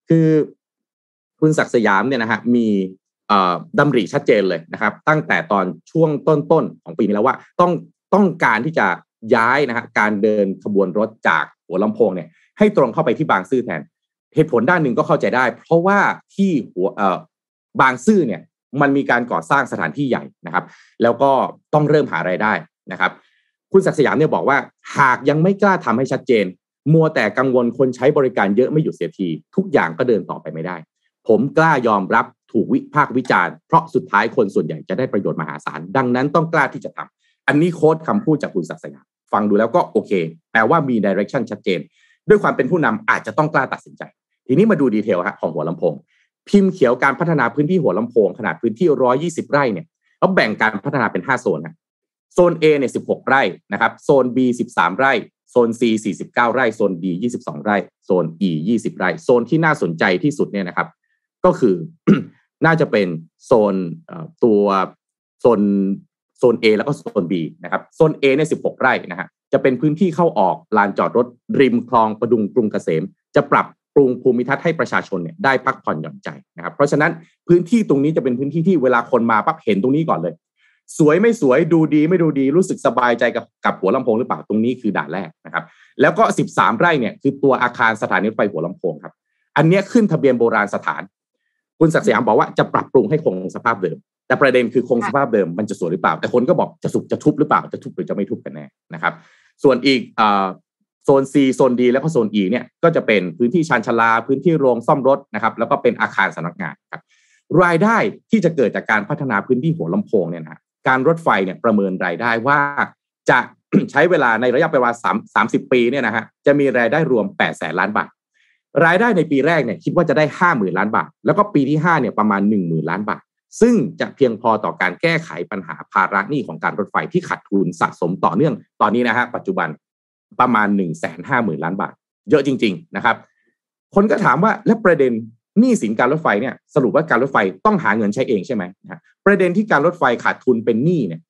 คือคุณศักดิ์สยามเนี่ยนะฮะมีดำริชัดเจนเลยนะครับ ตั้งแต่ตอนช่วงต้นๆของปีนี้แล้วว่า ต้องต้องการที่จะย้ายนะฮะการเดินขบวนรถจากหัวลำโพงเนี่ยให้ตรงเข้าไปที่บางซื่อแทน เหตุผลด้านหนึ่งก็เข้าใจได้ เพราะว่าที่หัวบางซื่อเนี่ย มันมีการก่อสร้างสถานที่ใหญ่นะครับ แล้วก็ต้องเริ่มหารายได้นะครับ คุณศักดิ์สยามเนี่ยบอกว่า หากยังไม่กล้าทำให้ชัดเจน มัวแต่กังวลคนใช้บริการเยอะไม่หยุดเสียที ทุกอย่างก็เดินต่อไปไม่ได้ ผมกล้ายอมรับถูกวิพากษ์วิจารณ์เพราะสุดท้ายคนส่วนใหญ่จะได้ประโยชน์มหาศาลดังนั้นต้องกล้าที่จะทำอันนี้โค้ดคำพูดจากคุณศักดิ์สยามฟังดูแล้วก็โอเค แปลว่ามีดิเรกชันชัดเจน ด้วยความเป็นผู้นำอาจจะต้องกล้าตัดสินใจ ทีนี้มาดูดีเทลฮะของหัวลำโพง พิมพ์เขียวการพัฒนาพื้นที่หัวลำโพงขนาดพื้นที่ 120 ไร่เนี่ยเขาแบ่งการพัฒนาเป็น 5 โซนนะโซน A เนี่ย 16 ไร่นะครับ โซน B 13 ไร่ โซน C 49 ไร่ โซน D 22 ไร่ โซน E 20 ไร่ โซนที่น่าสนใจที่สุดเนี่ยนะครับ ก็คือน่าจะเป็นโซนตัวโซนโซน A แล้วก็โซน B นะครับ โซน A เนี่ย 16 ไร่นะฮะ จะเป็นพื้นที่เข้าออกลานจอดรถริมคลองประดุงกรุงเกษม จะปรับ ปรุงภูมิทัศน์ให้ประชาชนเนี่ยได้พักผ่อนหย่อนใจนะครับ เพราะฉะนั้นพื้นที่ตรงนี้จะเป็นพื้นที่ที่เวลาคนมาปั๊บเห็นตรงนี้ก่อนเลย สวยไม่สวยดูดีไม่ดูดีรู้สึกสบายใจกับกับหัวลำโพงหรือเปล่าตรงนี้คือด่านแรกนะครับ แล้วก็ 13 ไร่เนี่ยคือตัวอาคารสถานีรถไฟหัวลำโพงครับ อันนี้ขึ้นทะเบียนโบราณสถาน คุณศักดิ์สยามบอกว่าจะปรับปรุงให้คงสภาพเดิม แต่ประเด็นคือคงสภาพเดิมมันจะสวยหรือเปล่า แต่คนก็บอกจะสุกจะทุบหรือเปล่าจะทุบหรือจะไม่ทุบกันแน่นะครับ ส่วนอีก โซน C โซน D แล้วก็โซน E เนี่ยก็จะเป็นพื้นที่ชานชลา พื้นที่โรงซ่อมรถนะครับแล้วก็เป็นอาคารสำนักงานครับรายได้ที่จะเกิดจากการพัฒนาพื้นที่หัวลำโพงเนี่ยนะการรถไฟเนี่ยประเมินรายได้ว่าจะใช้เวลาในระยะเวลา3 30ปีเนี่ยนะฮะจะมีรายได้รวม8แสนล้านบาท รายได้ในปีแรกเนี่ยคิดว่าจะได้5 0,000ล้านบาท แล้วก็ปีที่5เนี่ยประมาณ1 0,000ล้านบาท ซึ่งจะเพียงพอต่อการแก้ไขปัญหาภาระหนี้ของการรถไฟที่ขาดทุนสะสมต่อเนื่องตอนนี้นะฮะปัจจุบัน ประมาณ1นึ่งแสนห้าหมื่นล้านบาท เยอะจริง ๆนะครับ คนก็ถามว่าและประเด็นหนี้สินการรถไฟเนี่ยสรุปว่าการรถไฟต้องหาเงินใช้เองใช่ไหมนะประเด็นที่การรถไฟขาดทุนเป็นหนี้เนี่ย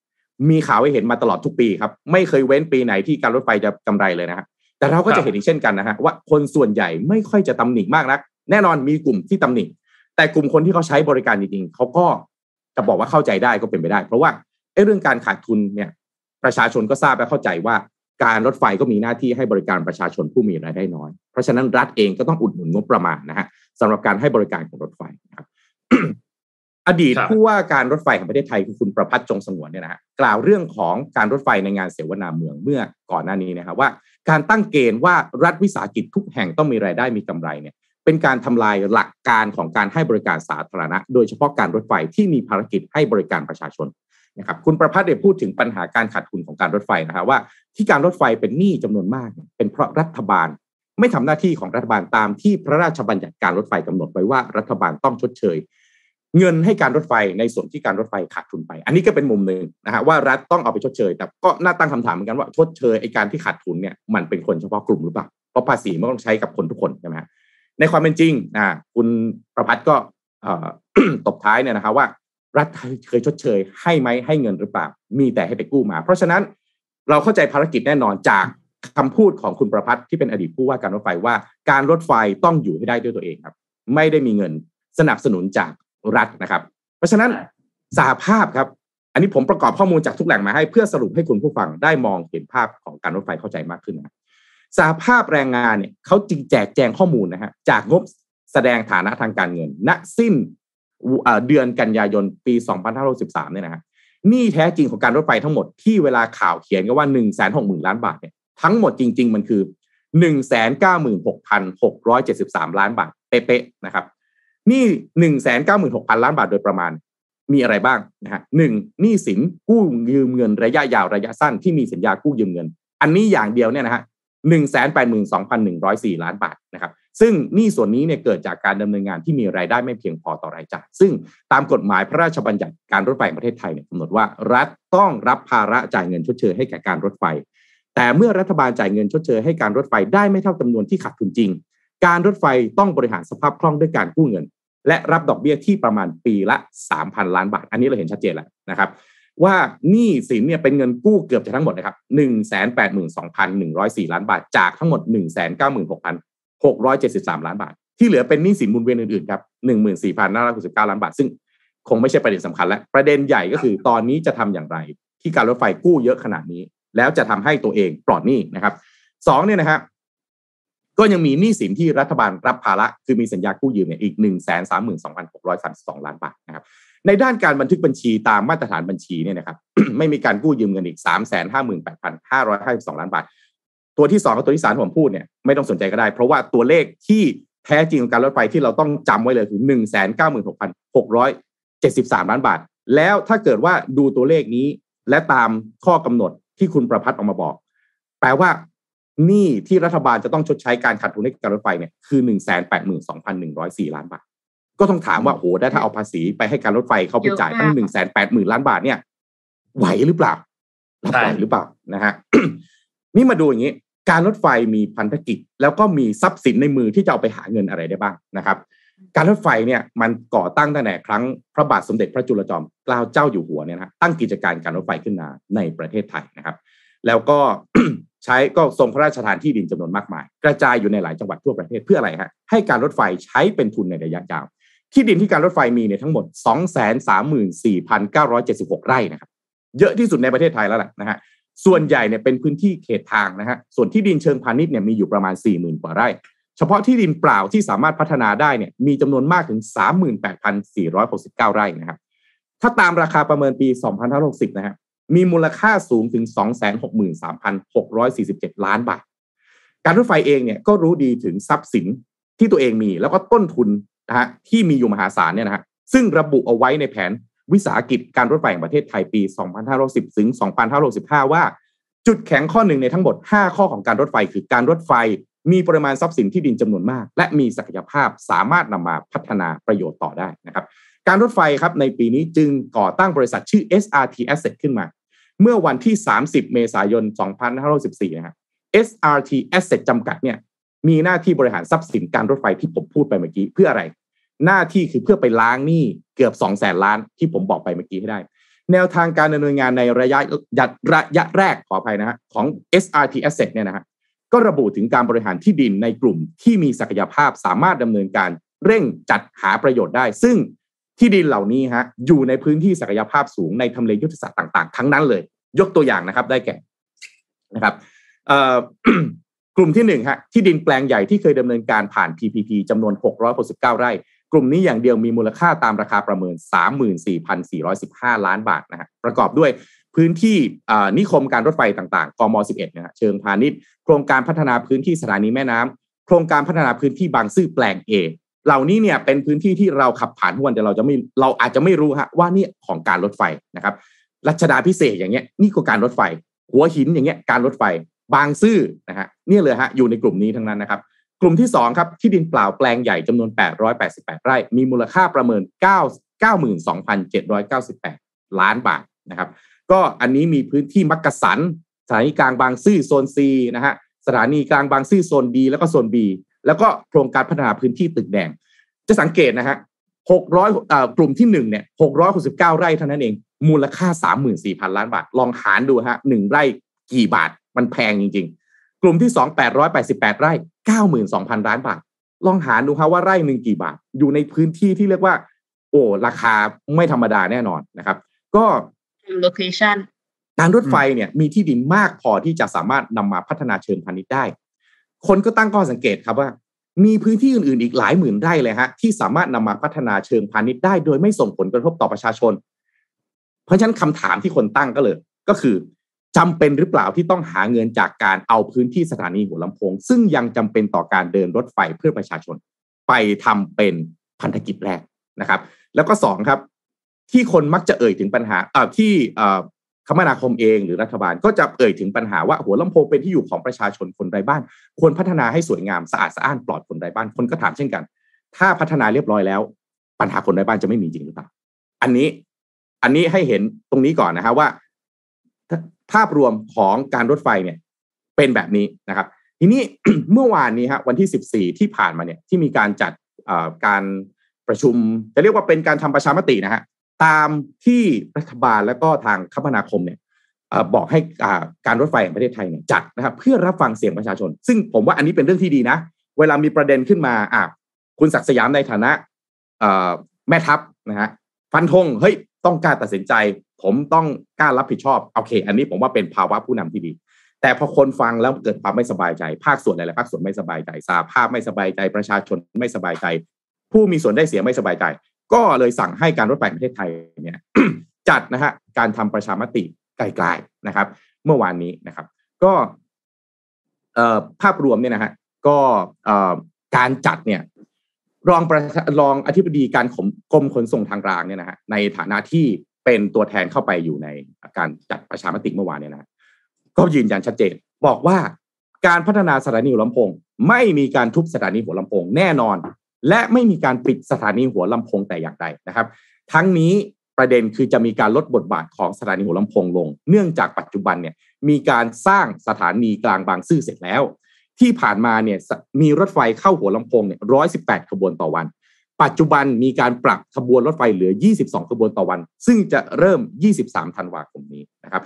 มีข่าวให้เห็นมาตลอดทุกปีครับ ไม่เคยเว้นปีไหนที่การรถไฟจะกำไรเลยนะฮะแต่เราก็จะเห็นอีกเช่นกันนะฮะว่าคนส่วนใหญ่ไม่ค่อยจะตำหนิมากนัก แน่นอนมีกลุ่มที่ตำหนิแต่กลุ่มคนที่เขาใช้บริการจริงๆเขาก็จะบอกว่าเข้าใจได้ก็เป็นไปได้ เพราะว่าไอ้เรื่องการขาดทุนเนี่ย ประชาชนก็ทราบและเข้าใจว่า การรถไฟก็มีหน้าที่ให้บริการประชาชนผู้มีรายได้น้อย เพราะฉะนั้นรัฐเองก็ต้องอุดหนุนงบประมาณนะฮะสำหรับการให้บริการของรถไฟนะครับอดีตผู้ว่าการรถไฟแห่งประเทศไทยคือคุณประพัฒน์จงสงวนเนี่ยนะฮะกล่าวเรื่องของการรถไฟในงานเสวนาเมืองเมื่อก่อนหน้านี้นะครับว่า การตั้งเกณฑ์ว่ารัฐวิสาหกิจทุกแห่งต้องมีรายได้มีกำไรเนี่ยเป็นการทำลายหลักการของการให้บริการสาธารณะ โดยเฉพาะการรถไฟที่มีภารกิจให้บริการประชาชน นะครับคุณประพัฒน์ได้พูดถึงปัญหาการขาดทุนของการรถไฟนะครับว่าที่การรถไฟเป็นหนี้จำนวนมาก เป็นเพราะรัฐบาล ไม่ทำหน้าที่ของรัฐบาลตามที่พระราชบัญญัติการรถไฟกำหนดไว้ว่ารัฐบาลต้องชดเชย เงินให้การรถไฟในส่วนที่การรถไฟขาดทุนไป อันนี้ก็เป็นมุมหนึ่งนะฮะว่ารัฐต้องเอาไปชดเชย แต่ก็น่าตั้งคำถามเหมือนกันว่าชดเชยไอ้การที่ขาดทุนเนี่ยมันเป็นคนเฉพาะกลุ่มหรือเปล่าเพราะภาษีมันต้องใช้กับคนทุกคนใช่ไหมในความเป็นจริงนะคุณประพัฒน์ก็ตบท้ายเนี่ยนะครับว่า รัฐเคยชดเชย ให้ไหมให้เงินหรือเปล่า มีแต่ให้ไปกู้มา เพราะฉะนั้นเราเข้าใจภารกิจแน่นอนจากคำพูดของคุณประพัฒน์ที่เป็นอดีตผู้ว่าการรถไฟว่า การรถไฟต้องอยู่ให้ได้ด้วยตัวเองครับ ไม่ได้มีเงินสนับสนุนจากรัฐนะครับ เพราะฉะนั้นสาภาพครับ อันนี้ผมประกอบข้อมูลจากทุกแหล่งมาให้เพื่อสรุปให้คุณผู้ฟังได้มองเห็นภาพของการรถไฟเข้าใจมากขึ้นนะสาภาพแรงงานเนี่ยเขาจึงแจกแจงข้อมูลนะฮะจากงบแสดงฐานะทางการเงิน ณสิ้น เดือนกันยายนปี 2563เนี่ยนะฮะนี่แท้จริงของการรถไฟทั้งหมดที่เวลาข่าวเขียนก็ว่า 1 6 0 0 0 0 ล้านบาทเนี่ยทั้งหมดจริง ๆ มันคือ 1 9 6 6 7 3 ล้านบาท เป๊ะๆนะครับ นี่ 1 9 6 0 0 0 ล้านบาทโดยประมาณมีอะไรบ้างนะฮะหนึ่งนี่สินกู้ยืมเงินระยะยาวระยะสั้นที่มีสัญญากู้ยืมเงิน อันนี้อย่างเดียวเนี่ยนะฮะหนึ่งแสนแปดหมื่นสองพันหนึ่งร้อยสี่ล้านบาทนะครับ ซึ่งหนี้ส่วนนี้เนี่ยเกิดจากการดำเนินงานที่มีรายได้ไม่เพียงพอต่อรายจ่าย ซึ่งตามกฎหมายพระราชบัญญัติการรถไฟประเทศไทยเนี่ยกำหนดว่ารัฐต้องรับภาระจ่ายเงินชดเชยให้แก่การรถไฟ แต่เมื่อรัฐบาลจ่ายเงินชดเชยให้การรถไฟได้ไม่เท่าจำนวนที่ขาดทุนจริง การรถไฟต้องบริหารสภาพคล่องด้วยการกู้เงิน และรับดอกเบี้ยที่ประมาณปีละ 3,000 ล้านบาท อันนี้เราเห็นชัดเจนแล้วนะครับว่าหนี้สินเนี่ยเป็นเงินกู้เกือบจะทั้งหมดนะครับหนึ่งแสนแปดหมื่นสองพันหนึ่งร้อยสี่ล้านบาท จากทั้งหมดหนึ่งแสนเก้าหมื่นหกพัน หกร้อยเจ็ดสิบสามล้านบาท ที่เหลือเป็นหนี้สินหมุนเวียนอื่นๆครับหนึ่งหมื่นสี่พันห้าร้อยหกสิบเก้าล้านบาท ซึ่งคงไม่ใช่ประเด็นสำคัญแล้วประเด็นใหญ่ก็คือตอนนี้จะทำอย่างไร ที่การรถไฟกู้เยอะขนาดนี้ แล้วจะทำให้ตัวเองปลอดหนี้นะครับสองเนี่ยนะครับก็ยังมีหนี้สินที่รัฐบาลรับภาระคือมีสัญญากู้ยืมเนี่ยอีกหนึ่งแสนสามหมื่นสองพันหกร้อยสามสิบสองล้านบาทนะครับในด้านการบันทึกบัญชีตามมาตรฐานบัญชีเนี่ยนะครับไม่มีการกู้ยืมเงินอีกสามแสนห้าหมื่นแปดพันห้าร้อยห้าสิบสองล้านบาท ตัวที่สองกับตัวที่สามที่ผมพูดเนี่ยไม่ต้องสนใจก็ได้ เพราะว่าตัวเลขที่แท้จริงของการรถไฟที่เราต้องจำไว้เลยคือหนึ่งแสนเก้าหมื่นหกพันหกร้อยเจ็ดสิบสามล้านบาท แล้วถ้าเกิดว่าดูตัวเลขนี้และตามข้อกำหนดที่คุณประพัฒน์ออกมาบอก แปลว่าหนี้ที่รัฐบาลจะต้องชดใช้การขาดทุนให้การรถไฟเนี่ยคือหนึ่งแสนแปดหมื่นสองพันหนึ่งร้อยสี่ล้านบาท ก็ต้องถามว่าโหได้ถ้าเอาภาษีไปให้การรถไฟเขาไปจ่ายตั้งหนึ่งแสนแปดหมื่นล้านบาทเนี่ยไหวหรือเปล่ารับไหวหรือเปล่านะฮะนี่มาดูอย่างนี้ การรถไฟมีพันธกิจ แล้วก็มีทรัพย์สินในมือที่จะเอาไปหาเงินอะไรได้บ้างนะครับการรถไฟเนี่ยมันก่อตั้งตั้งแต่ครั้งพระบาทสมเด็จพระจุลจอมเกล้าเจ้าอยู่หัวเนี่ยนะตั้งกิจการการรถไฟขึ้นมาในประเทศไทยนะครับ แล้วก็ใช้ก็ทรงพระราชทานที่ดินจำนวนมากมาย กระจายอยู่ในหลายจังหวัดทั่วประเทศเพื่ออะไรฮะให้การรถไฟใช้เป็นทุนในระยะยาว ที่ดินที่การรถไฟมีเนี่ยทั้งหมด 234,976 ไร่นะครับเยอะที่สุดในประเทศไทยแล้วแหละนะฮะ ส่วนใหญ่เนี่ยเป็นพื้นที่เขตทางนะฮะส่วนที่ดินเชิงพาณิชย์เนี่ยมีอยู่ประมาณ 40,000 กว่าไร่ เฉพาะที่ดินเปล่าที่สามารถพัฒนาได้เนี่ยมีจำนวนมากถึง 38,469 ไร่นะครับถ้าตามราคาประเมินปี 2560 นะฮะมีมูลค่าสูงถึง 263,647 ล้านบาท การรถไฟเองเนี่ยก็รู้ดีถึงทรัพย์สินที่ตัวเองมี แล้วก็ต้นทุนนะฮะที่มีอยู่มหาศาลเนี่ยนะฮะซึ่งระบุเอาไว้ในแผน วิสาหกิจการรถไฟแห่งประเทศไทยปี 2510 ถึง 2565ว่า จุดแข็งข้อหนึ่งในทั้งหมด 5 ข้อของการรถไฟคือการรถไฟมีปริมาณทรัพย์สินที่ดินจำนวนมาก และมีศักยภาพสามารถนำมาพัฒนาประโยชน์ต่อได้นะครับการรถไฟครับในปีนี้จึงก่อตั้งบริษัทชื่อ SRT Asset ขึ้นมา เมื่อวันที่ 30 เมษายน 2514นะครับ SRT Asset จำกัดเนี่ยมีหน้าที่บริหารทรัพย์สินการรถไฟที่ผมพูดไปเมื่อกี้เพื่ออะไร หน้าที่คือเพื่อไปล้างหนี้เกือบ2 0 0แสนล้านที่ผมบอกไปเมื่อกี้ให้ได้ แนวทางการดำเนินงานในระยะระยะแรกขออภัยนะฮะของ SRT Asset เนี่ยนะฮะก็ระบุถึงการบริหารที่ดินในกลุ่มที่มีศักยภาพสามารถดำเนินการเร่งจัดหาประโยชน์ได้ ซึ่งที่ดินเหล่านี้ฮะอยู่ในพื้นที่ศักยภาพสูงในทำเลยุทธศาสตร์ต่างๆ ทั้งนั้นเลย ยกตัวอย่างนะครับได้แก่นะครับกลุ่มที่หนึ่งฮะที่ดินแปลงใหญ่ที่เคยดำเนินการผ่าน PPP จำนวน 669 ไร่ ลุ่มนี้อย่างเดียวมีมูลค่าตามราคาประเมิน 34,415 ล้านบาทนะฮะประกอบด้วยพื้นที่นิคมการรถไฟต่างๆ กม 11นะฮะเชิงพาณิชย์โครงการพัฒนาพื้นที่สถานีแม่น้ำโครงการพัฒนาพื้นที่บางซื่อแปลง A เหล่านี้เนี่ยเป็นพื้นที่ที่เราขับผ่านทุกวันแต่เราจะไม่เราอาจจะไม่รู้ฮะว่านี่ของการรถไฟนะครับรัชดาพิเศษอย่างเงี้ยนี่ก็การรถไฟ หัวหินอย่างเงี้ยการรถไฟบางซื่อนะฮะนี่เลยฮะอยู่ในกลุ่มนี้ทั้งนั้นนะครับ กลุ่มที่ 2 ครับ ที่ดินเปล่าแปลงใหญ่จำนวน 888 ไร่ มีมูลค่าประเมิน 9 92,798 ล้านบาทนะครับ ก็อันนี้มีพื้นที่มักกะสันสถานีกลางบางซื่อโซน C นะฮะสถานีกลางบางซื่อโซน D แล้วก็โซน B แล้วก็โครงการพัฒนาพื้นที่ตึกแดง จะสังเกตนะฮะ600กลุ่มที่1เนี่ย669 ไร่เท่านั้นเอง มูลค่า 34,000 ล้านบาท ลองหารดูฮะหนึ่งไร่กี่บาทมันแพงจริงๆ ลุ่มที่2 888ไร่92,000ล้านบาท ลองหารดูฮะว่าไร่หนึ่งกี่บาท อยู่ในพื้นที่ที่เรียกว่า โอ้ ราคาไม่ธรรมดาแน่นอนนะครับ ก็ location การรถไฟเนี่ยมีที่ดินมากพอที่จะสามารถนำมาพัฒนาเชิงพาณิชย์ได้ คนก็ตั้งข้อสังเกตครับว่า มีพื้นที่อื่นๆอีกหลายหมื่นไร่เลยฮะที่สามารถนำมาพัฒนาเชิงพาณิชย์ได้ โดยไม่ส่งผลกระทบต่อประชาชน เพราะฉะนั้นคำถามที่คนตั้งก็เลย ก็คือ จำเป็นหรือเปล่าที่ต้องหาเงินจากการเอาพื้นที่สถานีหัวลำโพง ซึ่งยังจำเป็นต่อการเดินรถไฟเพื่อประชาชน ไปทำเป็นพันธกิจแรกนะครับ แล้วก็สองครับ ที่คนมักจะเอ่ยถึงปัญหาเอ่อที่เอ่อคมนาคมเองหรือรัฐบาลก็จะเอ่ยถึงปัญหาว่าหัวลำโพงเป็นที่อยู่ของประชาชนคนไร้บ้าน ควรพัฒนาให้สวยงามสะอาดสะอ้านปลอดคนไร้บ้านคนก็ถามเช่นกัน ถ้าพัฒนาเรียบร้อยแล้ว ปัญหาคนไร้บ้านจะไม่มีจริงหรือเปล่า อันนี้ อันนี้ให้เห็นตรงนี้ก่อนนะฮะว่า ภาพรวมของการรถไฟเนี่ยเป็นแบบนี้นะครับ ทีนี้เมื่อวานนี้ฮะวันที่ 14 ที่ผ่านมาเนี่ยที่มีการจัดการประชุม จะเรียกว่าเป็นการทำประชามตินะฮะตามที่รัฐบาลและก็ทางคมนาคมเนี่ยบอกให้การรถไฟแห่งประเทศไทยเนี่ยจัดนะครับ เพื่อรับฟังเสียงประชาชน ซึ่งผมว่าอันนี้เป็นเรื่องที่ดีนะ เวลามีประเด็นขึ้นมาอะคุณศักดิ์สยามในฐานะแม่ทัพนะฮะฟันธงเฮ้ย ต้องกล้าตัดสินใจ ผมต้องกล้ารับผิดชอบโอเค อันนี้ผมว่าเป็นภาวะผู้นำที่ดี แต่พอคนฟังแล้วเกิดความไม่สบายใจ ภาคส่วนหลายๆภาคส่วนไม่สบายใจสาภาพไม่สบายใจประชาชนไม่สบายใจ ผู้มีส่วนได้เสียไม่สบายใจ ก็เลยสั่งให้การรถไฟประเทศไทยเนี่ยจัดนะฮะการทำประชามติไกลๆนะครับ เมื่อวานนี้นะครับ ก็ภาพรวมเนี่ยนะฮะก็การจัดเนี่ย รองประรองอธิบดีการขมกรมขนส่งทางรางเนี่ยนะฮะในฐานะที่เป็นตัวแทนเข้าไปอยู่ในการจัดประชามติเมื่อวานเนี่ยนะก็ยืนยันชัดเจน บอกว่าการพัฒนาสถานีหัวลำโพง ไม่มีการทุบสถานีหัวลำโพงแน่นอน และไม่มีการปิดสถานีหัวลำโพงแต่อย่างใดนะครับ ทั้งนี้ประเด็นคือจะมีการลดบทบาทของสถานีหัวลำโพงลง เนื่องจากปัจจุบันเนี่ยมีการสร้างสถานีกลางบางซื่อเสร็จแล้ว ที่ผ่านมาเนี่ยมีรถไฟเข้าหัวลำโพงเนี่ยร้อยสิบแปดขบวนต่อวัน ปัจจุบันมีการปรับขบวนรถไฟเหลือ 22 ขบวนต่อวัน ซึ่งจะเริ่ม 23 ธันวาคมนี้นะครับ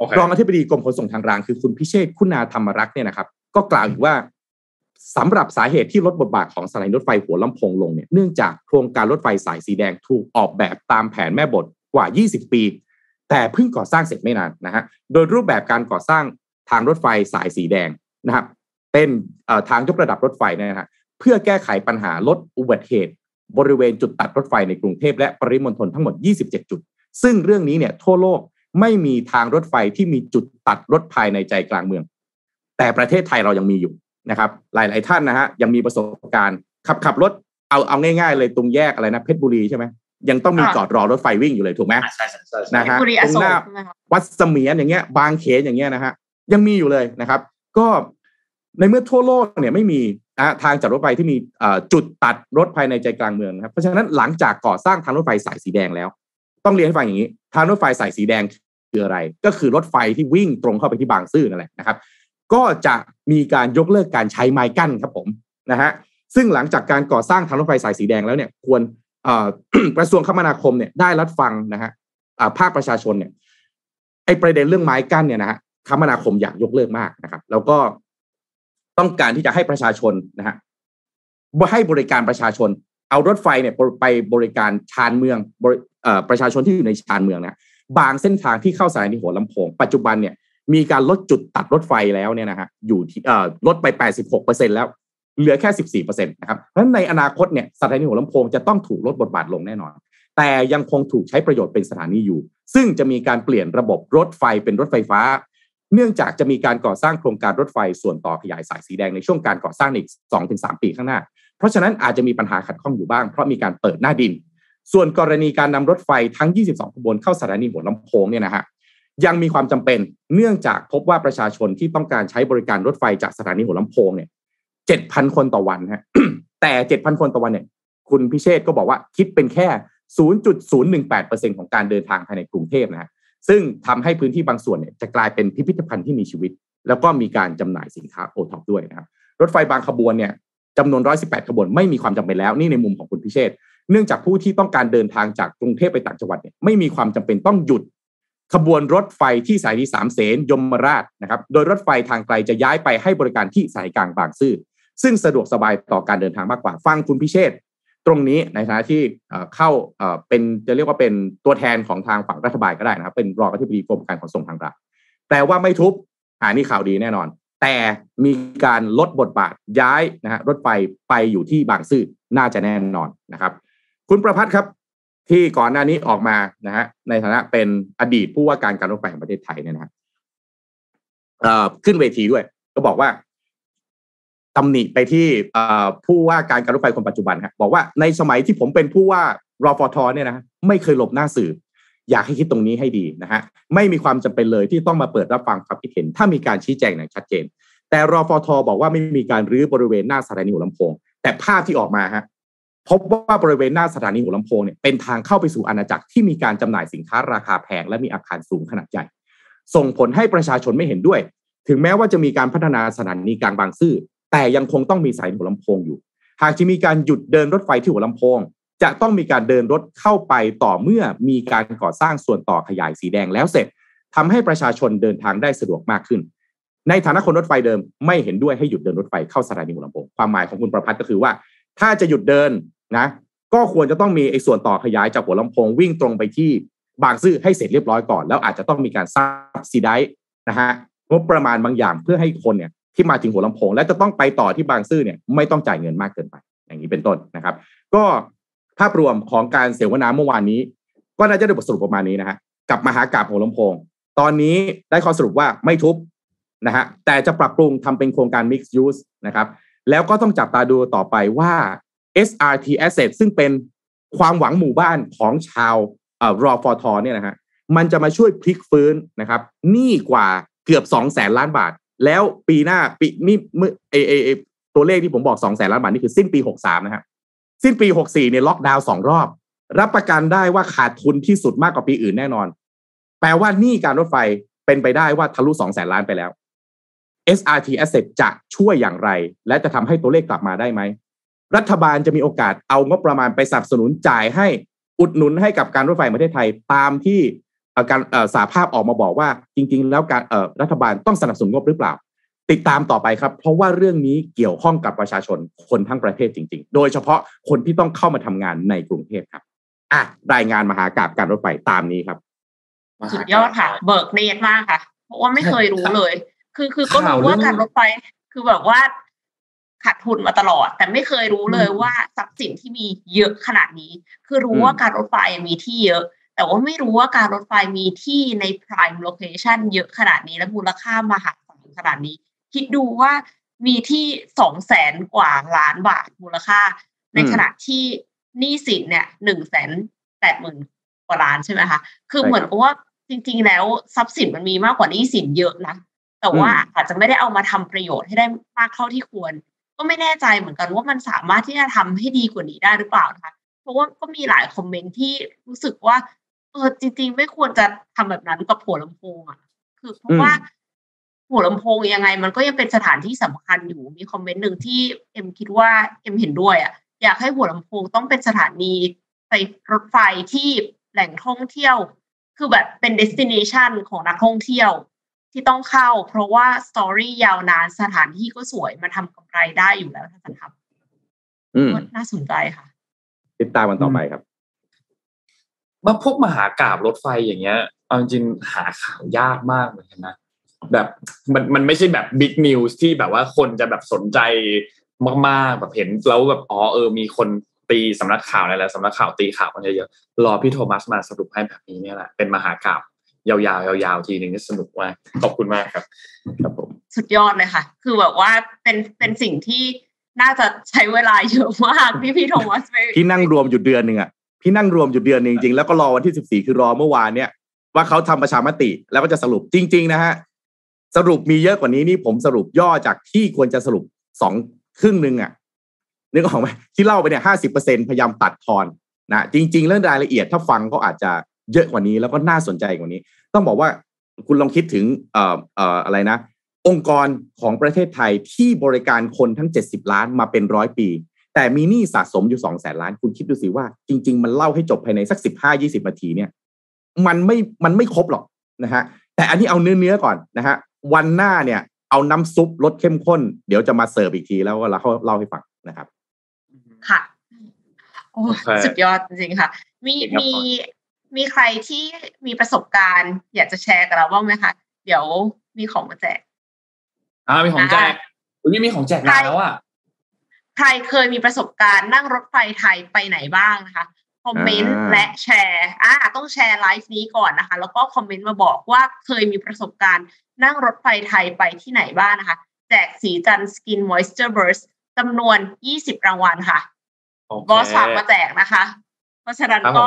okay. รองอธิบดีกรมขนส่งทางรางคือคุณพิเชษคุณาธรรมรักษ์เนี่ยนะครับ ก็กล่าวอีกว่าสำหรับสาเหตุที่ลดบทบาทของสถานีรถไฟหัวลำโพงลงเนี่ยเนื่องจากโครงการรถไฟสายสีแดงถูกออกแบบตามแผนแม่บทกว่า 20 ปี แต่เพิ่งก่อสร้างเสร็จไม่นานนะฮะโดยรูปแบบการก่อสร้างทางรถไฟสายสีแดงนะครับ เป็นทางยกระดับรถไฟนะฮะเพื่อแก้ไขปัญหาลดอุบัติเหตุ บริเวณจุดตัดรถไฟในกรุงเทพและปริมณฑลทั้งหมด 27 จุด ซึ่งเรื่องนี้เนี่ยทั่วโลกไม่มีทางรถไฟที่มีจุดตัดรถภายในใจกลางเมือง แต่ประเทศไทยเรายังมีอยู่นะครับ หลาย ๆ ท่านนะฮะยังมีประสบการณ์ขับขับรถเอาเอาง่าย ๆ เลยตรงแยกอะไรนะเพชรบุรีใช่ไหมยังต้องมีจอดรอรถไฟวิ่งอยู่เลยถูกไหมนะฮะตรงหน้าวัดเสมียนอย่างเงี้ย บางเขนอย่างเงี้ยนะฮะยังมีอยู่เลยนะครับ ก็ ในเมื่อทั่วโลกเนี่ยไม่มีทางจัดรถไฟที่มีจุดตัดรถภายในใจกลางเมืองนะครับเพราะฉะนั้นหลังจากก่อสร้างทางรถไฟสายสีแดงแล้ว ต้องเรียนให้ฟังอย่างนี้ ทางรถไฟสายสีแดงคืออะไร ก็คือรถไฟที่วิ่งตรงเข้าไปที่บางซื่อนั่นแหละนะครับ ก็จะมีการยกเลิกการใช้ไม้กั้นครับผมนะฮะซึ่งหลังจากการก่อสร้างทางรถไฟสายสีแดงแล้วเนี่ยควรกระทรวงคมนาคมเนี่ยได้รับฟังนะฮะภาคประชาชนเนี่ยไอ้ประเด็นเรื่องไม้กั้นเนี่ยนะฮะคมนาคมอยากยกเลิกมากนะครับ แล้วก็ ต้องการที่จะให้ประชาชนนะฮะให้บริการประชาชน เอารถไฟเนี่ยไปบริการชานเมืองประชาชนที่อยู่ในชานเมืองนะบางเส้นทางที่เข้าสถานีหัวลำโพงปัจจุบันเนี่ยมีการลดจุดตัดรถไฟแล้วเนี่ยนะฮะอยู่ที่ลดไป 86%แล้วเหลือแค่ 14%นะครับเพราะฉะนั้นในอนาคตเนี่ยสถานีหัวลำโพงจะต้องถูกลดบทบาทลงแน่นอน แต่ยังคงถูกใช้ประโยชน์เป็นสถานีอยู่ ซึ่งจะมีการเปลี่ยนระบบรถไฟเป็นรถไฟฟ้า เนื่องจากจะมีการก่อสร้างโครงการรถไฟส่วนต่อขยายสายสีแดงในช่วงการก่อสร้างอีก 2-3 ปีข้างหน้า เพราะฉะนั้นอาจจะมีปัญหาขัดข้องอยู่บ้าง เพราะมีการเปิดหน้าดิน ส่วนกรณีการนำรถไฟทั้ง 22 ขบวนเข้าสถานีหัวลำโพงเนี่ยนะฮะยังมีความจำเป็นเนื่องจากพบว่าประชาชนที่ต้องการใช้บริการรถไฟจากสถานีหัวลำโพงเนี่ย7,000คนต่อวันฮะแต่7,000คนต่อวันเนี่ยคุณพิเชษก็บอกว่าคิดเป็นแค่ 0.018%ของการเดินทางภายในกรุงเทพนะฮะ ซึ่งทำให้พื้นที่บางส่วนเนี่ยจะกลายเป็นพิพิธภัณฑ์ที่มีชีวิต แล้วก็มีการจำหน่ายสินค้าโอท็อปด้วยนะครับรถไฟบางขบวนเนี่ยจำนวน 118 ขบวนไม่มีความจำเป็นแล้วนี่ในมุมของคุณพิเชษเนื่องจากผู้ที่ต้องการเดินทางจากกรุงเทพไปต่างจังหวัดเนี่ยไม่มีความจำเป็นต้องหยุด ขบวนรถไฟที่สายที่สามเสนยมราชนะครับโดยรถไฟทางไกลจะย้ายไปให้บริการที่สายกลางบางซื่อซึ่งสะดวกสบายต่อการเดินทางมากกว่า ฟังคุณพิเชษ ตรงนี้ในฐานะที่เข้าเป็นจะเรียกว่าเป็นตัวแทนของทางฝั่งรัฐบาลก็ได้นะครับ เป็นรองอธิบดีกรมการขนส่งทางรางแปลว่าไม่ทุบอ่านี่ข่าวดีแน่นอน แต่มีการลดบทบาทย้ายนะฮะรถไฟไปอยู่ที่บางซื่อน่าจะแน่นอนนะครับ คุณประพัฒน์ครับที่ก่อนหน้านี้ออกมานะฮะในฐานะเป็นอดีตผู้ว่าการการรถไฟแห่งประเทศไทยเนี่ยนะครับขึ้นเวทีด้วย ก็บอกว่า ตำหนิไปที่ผู้ว่าการการรถไฟคนปัจจุบันครับบอกว่าในสมัยที่ผมเป็นผู้ว่ารอฟทเนี่ยนะไม่เคยหลบหน้าสื่อ อยากให้คิดตรงนี้ให้ดีนะฮะไม่มีความจำเป็นเลยที่ต้องมาเปิดรับฟังความคิดเห็น ถ้ามีการชี้แจงอย่างชัดเจน แต่รอฟทบอกว่าไม่มีการรื้อบริเวณหน้าสถานีหัวลำโพง แต่ภาพที่ออกมาฮะพบว่าบริเวณหน้าสถานีหัวลำโพงเนี่ยเป็นทางเข้าไปสู่อาณาจักรที่มีการจำหน่ายสินค้าราคาแพงและมีอาคารสูงขนาดใหญ่ส่งผลให้ประชาชนไม่เห็นด้วย ถึงแม้ว่าจะมีการพัฒนาสถานีกลางบางซื่อ แต่ยังคงต้องมีสายหัวลำโพงอยู่ หากจะมีการหยุดเดินรถไฟที่หัวลำโพง จะต้องมีการเดินรถเข้าไปต่อเมื่อมีการก่อสร้างส่วนต่อขยายสีแดงแล้วเสร็จทำให้ประชาชนเดินทางได้สะดวกมากขึ้น ในฐานะคนรถไฟเดิมไม่เห็นด้วยให้หยุดเดินรถไฟเข้าสถานีหัวลำโพงความหมายของคุณประพัฒน์ก็คือว่า ถ้าจะหยุดเดินนะก็ควรจะต้องมีไอ้ส่วนต่อขยายจากหัวลำโพงวิ่งตรงไปที่บางซื่อให้เสร็จเรียบร้อยก่อน แล้วอาจจะต้องมีการสร้างซีไดนะฮะงบประมาณบางอย่างเพื่อให้คนเนี่ย ที่มาถึงหัวลำโพง และจะต้องไปต่อที่บางซื่อเนี่ยไม่ต้องจ่ายเงินมากเกินไป อย่างนี้เป็นต้นนะครับ ก็ภาพรวมของการเสวนาเมื่อวานนี้ ก็น่าจะได้บทสรุปประมาณนี้นะฮะกับมหากราบหัวลำโพง ตอนนี้ได้ข้อสรุปว่าไม่ทุบนะฮะแต่จะปรับปรุงทำเป็นโครงการ mixed use นะครับแล้วก็ต้องจับตาดูต่อไปว่า SRT asset ซึ่งเป็นความหวังหมู่บ้านของชาวรอฟอทเนี่ยนะฮะมันจะมาช่วยพลิกฟื้นนะครับหนี้กว่าเกือบสองแสนล้านบาท แล้วปีหน้าปีนี่เมื่อเอเอเอตัวเลขที่ผมบอกสองแสนล้านบาทนี่คือสิ้นปีหกสามนะครับสิ้นปีหกสี่เนี่ยล็อกดาวน์สองรอบ รับประกันได้ว่าขาดทุนที่สุดมากกว่าปีอื่นแน่นอน แปลว่านี่การรถไฟเป็นไปได้ว่าทะลุสองแสนล้านไปแล้ว SRT Asset จะช่วยอย่างไร และจะทำให้ตัวเลขกลับมาได้ไหม รัฐบาลจะมีโอกาสเอางบประมาณไปสนับสนุนจ่ายให้อุดหนุนให้กับการรถไฟประเทศไทย ตามที่ การสาภาพออกมาบอกว่า จริง ๆ แล้วการรัฐบาลต้องสนับสนุนงบหรือเปล่า ติดตามต่อไปครับ เพราะว่าเรื่องนี้เกี่ยวข้องกับประชาชนคนทั้งประเทศจริง ๆ โดยเฉพาะคนที่ต้องเข้ามาทำงานในกรุงเทพครับอะรายงานมหากราบการรถไฟตามนี้ครับสุดยอดค่ะ เบิกเนตมากค่ะ เพราะว่าไม่เคยรู้เลย คือคือก็รู้ว่าการรถไฟคือแบบว่าขาดทุนมาตลอด แต่ไม่เคยรู้เลยว่าทรัพย์สินที่มีเยอะขนาดนี้ คือรู้ว่าการรถไฟมีที่เยอะ แต่ว่าไม่รู้ว่าการรถไฟมีที่ใน prime location เยอะขนาดนี้และมูลค่ามหาศาลขนาดนี้ คิดดูว่ามีที่สองแสนกว่าล้านบาทมูลค่า ในขณะที่หนี้สินเนี่ยหนึ่งแสนแปดหมื่นกว่าล้านใช่ไหมคะคือเหมือนกับว่าจริง ๆ แล้วทรัพย์สินมันมีมากกว่าหนี้สินเยอะนะแต่ว่าอาจจะไม่ได้เอามาทำประโยชน์ให้ได้มากเท่าที่ควร ก็ไม่แน่ใจเหมือนกันว่ามันสามารถที่จะทำให้ดีกว่านี้ได้หรือเปล่านะคะเพราะว่าก็มีหลายคอมเมนต์ที่รู้สึกว่า เออจริง ๆ ไม่ควรจะทำแบบนั้นกับหัวลำโพงอะ คือเพราะว่าหัวลำโพงยังไง มันก็ยังเป็นสถานที่สำคัญอยู่มีคอมเมนต์หนึ่งที่เอ็มคิดว่าเอ็มเห็นด้วยอะอยากให้หัวลำโพงต้องเป็นสถานีไปรถไฟที่แหล่งท่องเที่ยว คือแบบเป็น destination ของนักท่องเที่ยวที่ต้องเข้า เพราะว่า story ยาวนานสถานที่ก็สวยมาทำกำไรได้อยู่แล้วถ้าจะทำน่าสนใจค่ะ ติดตามมันต่อไปครับ ว่าพวกมหากาพย์รถไฟอย่างเงี้ยเอาจริงหาข่าวยากมากเหมือนกันนะแบบมันมันไม่ใช่แบบ big news ที่แบบว่าคนจะแบบสนใจมากๆแบบเห็นแล้วแบบอ๋อเออ มีคนตีสำนักข่าวอะไรแล้วสำนักข่าวตีข่าวกันเยอะๆรอพี่โทมัสมาสรุปให้แบบนี้เนี่ยแหละเป็นมหากาพย์ยาวๆยาวๆทีหนึ่งสนุกมากขอบคุณมากครับ ครับผมสุดยอดเลยค่ะ คือแบบว่าเป็นเป็นสิ่งที่น่าจะใช้เวลาเยอะมากพี่พี่โทมัสพี่นั่งรวมอยู่เดือนหนึ่งอะ พี่นั่งรวมอยู่เดือนจริงๆแล้วก็รอวันที่สิบสี่คือรอเมื่อวานเนี่ยว่าเขาทำประชามติแล้วก็จะสรุปจริง ๆ นะฮะสรุปมีเยอะกว่านี้นี่ผมสรุปย่อจากที่ควรจะสรุปสองครึ่งหนึ่งอะนึกออกไหมที่เล่าไปเนี่ยห้าสิบเปอร์เซ็นพยายามตัดทอนนะจริง ๆ เรื่องรายละเอียดถ้าฟังก็อาจจะเยอะกว่านี้แล้วก็น่าสนใจกว่านี้ ต้องบอกว่าคุณลองคิดถึงเอ่อเอ่ออะไรนะ องค์กรของประเทศไทยที่บริการคนทั้งเจ็ดสิบล้านมาเป็นร้อยปี แต่มีหนี้สะสมอยู่สองแสนล้านคุณคิดดูสิว่า จริง ๆ มันเล่าให้จบภายในสักสิบห้ายี่สิบนาทีเนี่ย มันไม่มันไม่ครบหรอกนะฮะแต่อันนี้เอาเนื้อเนื้อก่อนนะฮะวันหน้าเนี่ย เอาน้ำซุปรสเข้มข้น เดี๋ยวจะมาเสิร์ฟอีกทีแล้วก็เราเล่าให้ฟังนะครับ ค่ะโอ้สุดยอดจริงๆค่ะ มีมีมีใครที่มีประสบการณ์ อยากจะแชร์กับเราบ้างไหมคะเดี๋ยวมีของมาแจกอ่ามีของแจกอุ้ยมีของแจกแล้วอะ ใครเคยมีประสบการณ์นั่งรถไฟไทยไปไหนบ้างนะคะ คอมเมนต์และแชร์อ่าต้องแชร์ไลฟ์นี้ก่อนนะคะ แล้วก็คอมเมนต์มาบอกว่าเคยมีประสบการณ์นั่งรถไฟไทยไปที่ไหนบ้างนะคะ แจกศรีจันทร์ Skin Moisture Burst จำนวนยี่สิบรางวัลค่ะ บอสฝากมาแจกนะคะ เพราะฉะนั้นก็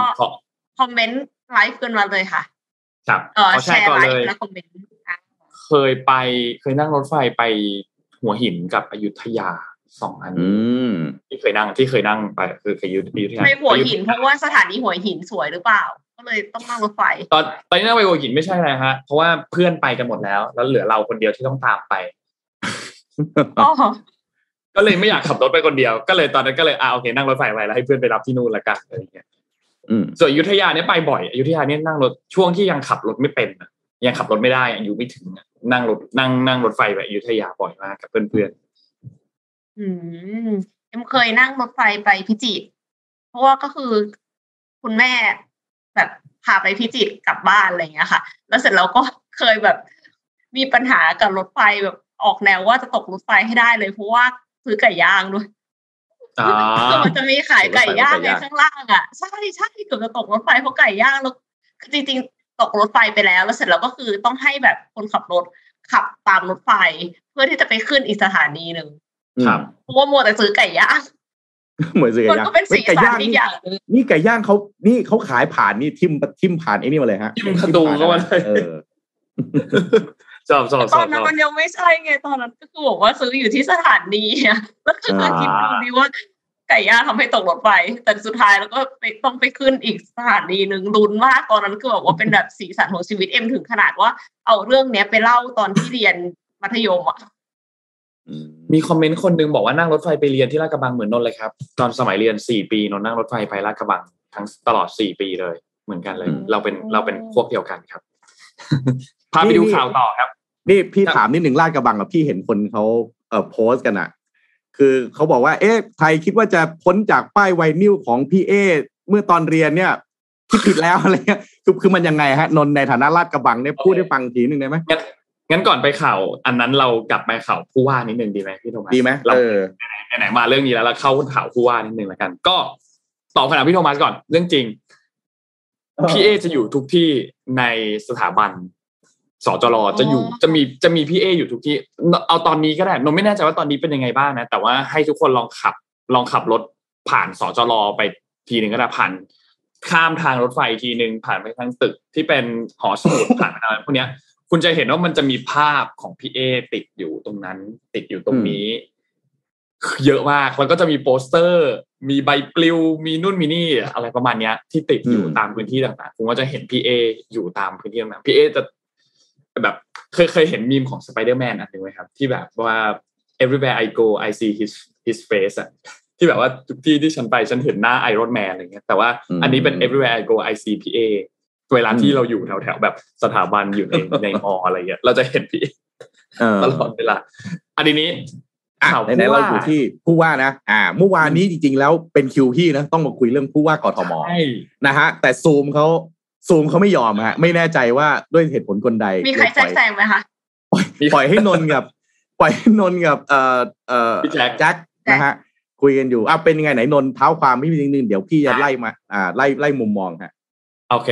คอมเมนต์ไลฟ์กันมาเลยค่ะ ครับเออขอแชแชร์ร์ก่อนไลเลยฟ์และคอมเมนต์อะเคยไปเคยนั่งรถไฟไปหัวหินกับอยุธยา สองอันอืมที่เคยนั่งที่เคยนั่งไปคือเคยอยุอยุธยาไปหัวหินเพราะว่าสถานีหัวหินสวยหรือเปล่า ก็เลยต้องนั่งรถไฟตอนตอนนี้นั่งไปหัวหินไม่ใช่นะฮะ เพราะว่าเพื่อนไปกันหมดแล้ว แล้วเหลือเราคนเดียวที่ต้องตามไปอ๋อก็เลยไม่อยากขับรถไปคนเดียว ก็เลยตอนนั้นก็เลยอ่าโอเคนั่งรถไฟไปแล้วให้เพื่อนไปรับที่นู่นละกันอะไรอย่างเงี้ยอืมส่วนอยุธยาเนี่ยไปบ่อยอยุธยาเนี่ยนั่งรถช่วงที่ยังขับรถไม่เป็นอะยังขับรถไม่ได้อายุไม่ถึงอะนั่งรถนั่งนั่งรถไฟไปอยุธยาบ่อยมากกับเพื่อน อืมเอ็มเคยนั่งรถไฟไปพิจิตรเพราะว่าก็คือคุณแม่แบบพาไปพิจิตรกลับบ้านอะไรอย่างเงี้ยค่ะ แล้วเสร็จแล้วก็เคยแบบมีปัญหากับรถไฟแบบออกแนวว่าจะตกรถไฟให้ได้เลยเพราะว่าซื้อไก่ย่างด้วยๆอ่าคือมันจะมีขายไก่ย่างไก่ในย่างข้างล่างอะใช่ใช่เกือบจะตกรถไฟเพราะไก่ย่างแล้วคือจริงๆ ตกรถไฟไปแล้ว แล้วเสร็จแล้วก็คือต้องให้แบบคนขับรถขับตามรถไฟ เพื่อที่จะไปขึ้นอีกสถานีหนึ่ง ครับเพราะว่ามัวแต่ซื้อไก่ย่างเหมือนซื้อมันไก่ย่างก็เป็นสีไก่สันย่างอีกนี่อย่างหนึงนี่ไก่ย่างเขานี่เขาขายผ่านนี่ทิมทิมผ่านไอ้นี่มาเลยฮะทิ่มประตูเข้ามาเลยเออชอบชอบชตออบนนั้นชอบมันยังไม่ใช่ไงตอนนั้นก็คือบอกว่าซื้ออยู่ที่สถานีอะแล้วคืออ่าคิดดูดิว่าไก่ย่างทำให้ตกรถไฟแต่สุดท้ายแล้วก็ไปต้องไปขึ้นอีกสถานีหนึ่งลุ้นมากตอนนั้นคือแบบว่าเป็นแบบสีสันของชีวิตเอ็มถึงขนาดว่า เอาเรื่องเนี้ยไปเล่าตอนที่เรียนมัธยมอะอื มมีคอมเมนต์คนหนึงบอกว่านั่งรถไฟไปเรียนที่ลาดกระบังเหมือนนนท์เลยครับ ตอนสมัยเรียนสี่ปีนนท์นั่งรถไฟไปลาดกระบังทั้งตลอดสี่ปีเลย เหมือนกันเลย เราเป็นเราเป็นพวกเดียวกันครับพาไปดูข่าวต่อครับ นี่พี่ครับถามนิดหนึ่งลาดกระบังกับพี่เห็นคนเขาเอ่อโพสต์กันอะคือเขาบอกว่า เอ๊ะใครคิดว่าจะพ้นจากป้ายไวนิลของพี่เอเมื่อตอนเรียนเนี่ยคิดผิดแล้วอะไรเงี้ยคือคือมันยังไงฮะนนท์ในฐานะลาดกระบังเนี่ยพูดให้ฟังทีหนึ่งได้ไหม งั้นงั้นก่อนไปข่าว อันนั้นเรากลับไปข่าวผู้ว่านิดนึงดีไหมพี่โทมัสดีไหมเราเออไหนๆมาเรื่องนี้แล้วเราเข้าข่าวผู้ว่านิดนึงแล้วกัน ก็ตอบคำถามพี่โทมัสก่อนเรื่องจริงพี่เอจะอยู่ทุกที่ในสถาบันสจรจะอยู่อ๋อจะมีจะมีพี่เออยู่ทุกที่ เอาตอนนี้ก็ได้นนไม่แน่ใจว่าตอนนี้เป็นยังไงบ้างนะแต่ว่าให้ทุกคนลองขับ ลองขับรถผ่านสจรไปทีหนึ่งก็ได้ผ่านข้ามทางรถไฟทีหนึ่งผ่านไปทางตึกที่เป็นหอสมุดผ่านไปอะไรพวกเนี้ย คุณจะเห็นว่ามันจะมีภาพของพี่เอติดอยู่ตรงนั้น ติดอยู่ตรงนี้ เยอะมากแล้วก็จะมีโปสเตอร์ มีใบปลิวมีนู่นมีนี่อะไรประมาณเนี้ย ที่ติดอยู่อืมตามพื้นที่ต่างๆผมก็จะเห็นพี่เออยู่ตามพื้นที่ต่างๆพี่เอจะแบบเคยเคยเห็นมีมของสไปเดอร์แมนอันหนึ่งไหมครับ ที่แบบว่า everywhere I go I see his his face อะที่แบบว่าทุกที่ที่ฉันไปฉันเห็นหน้าไอรอนแมนอะไรเงี้ยแต่ว่าอืมอันนี้เป็น everywhere I go I see พี่ เอเวลาที่อืมเราอยู่แถวๆแบบสถาบันอยู่ในในมออะไรเงี้ยเราจะเห็นพี่เออตลอดเวลาอันนี้อะข่าวไหนๆผู้เราว่าอยู่ที่ผู้ว่านะ อ่า เมื่อวานนี้จริง ๆ แล้วเป็นคิวพี่นะต้องมาคุยเรื่องผู้ว่ากทมใช่นะฮะ แต่ซูมเขาซูมเขาไม่ยอมฮะ ไม่แน่ใจว่าด้วยเหตุผลคนใด มีใครแทรกแซงไหมคะปล่อยปล่อยให้นนท์กับ ปล่อยให้นนท์กับ เอ่อเอ่อพี่แจ็คแจ็คนะฮะ คุยกันอยู่อะเป็นยังไงไหนนนท์เท้าความพี่นิดนึงเดี๋ยวพี่จะไล่มา อ่า ไล่ไล่มุมมองฮะโอเค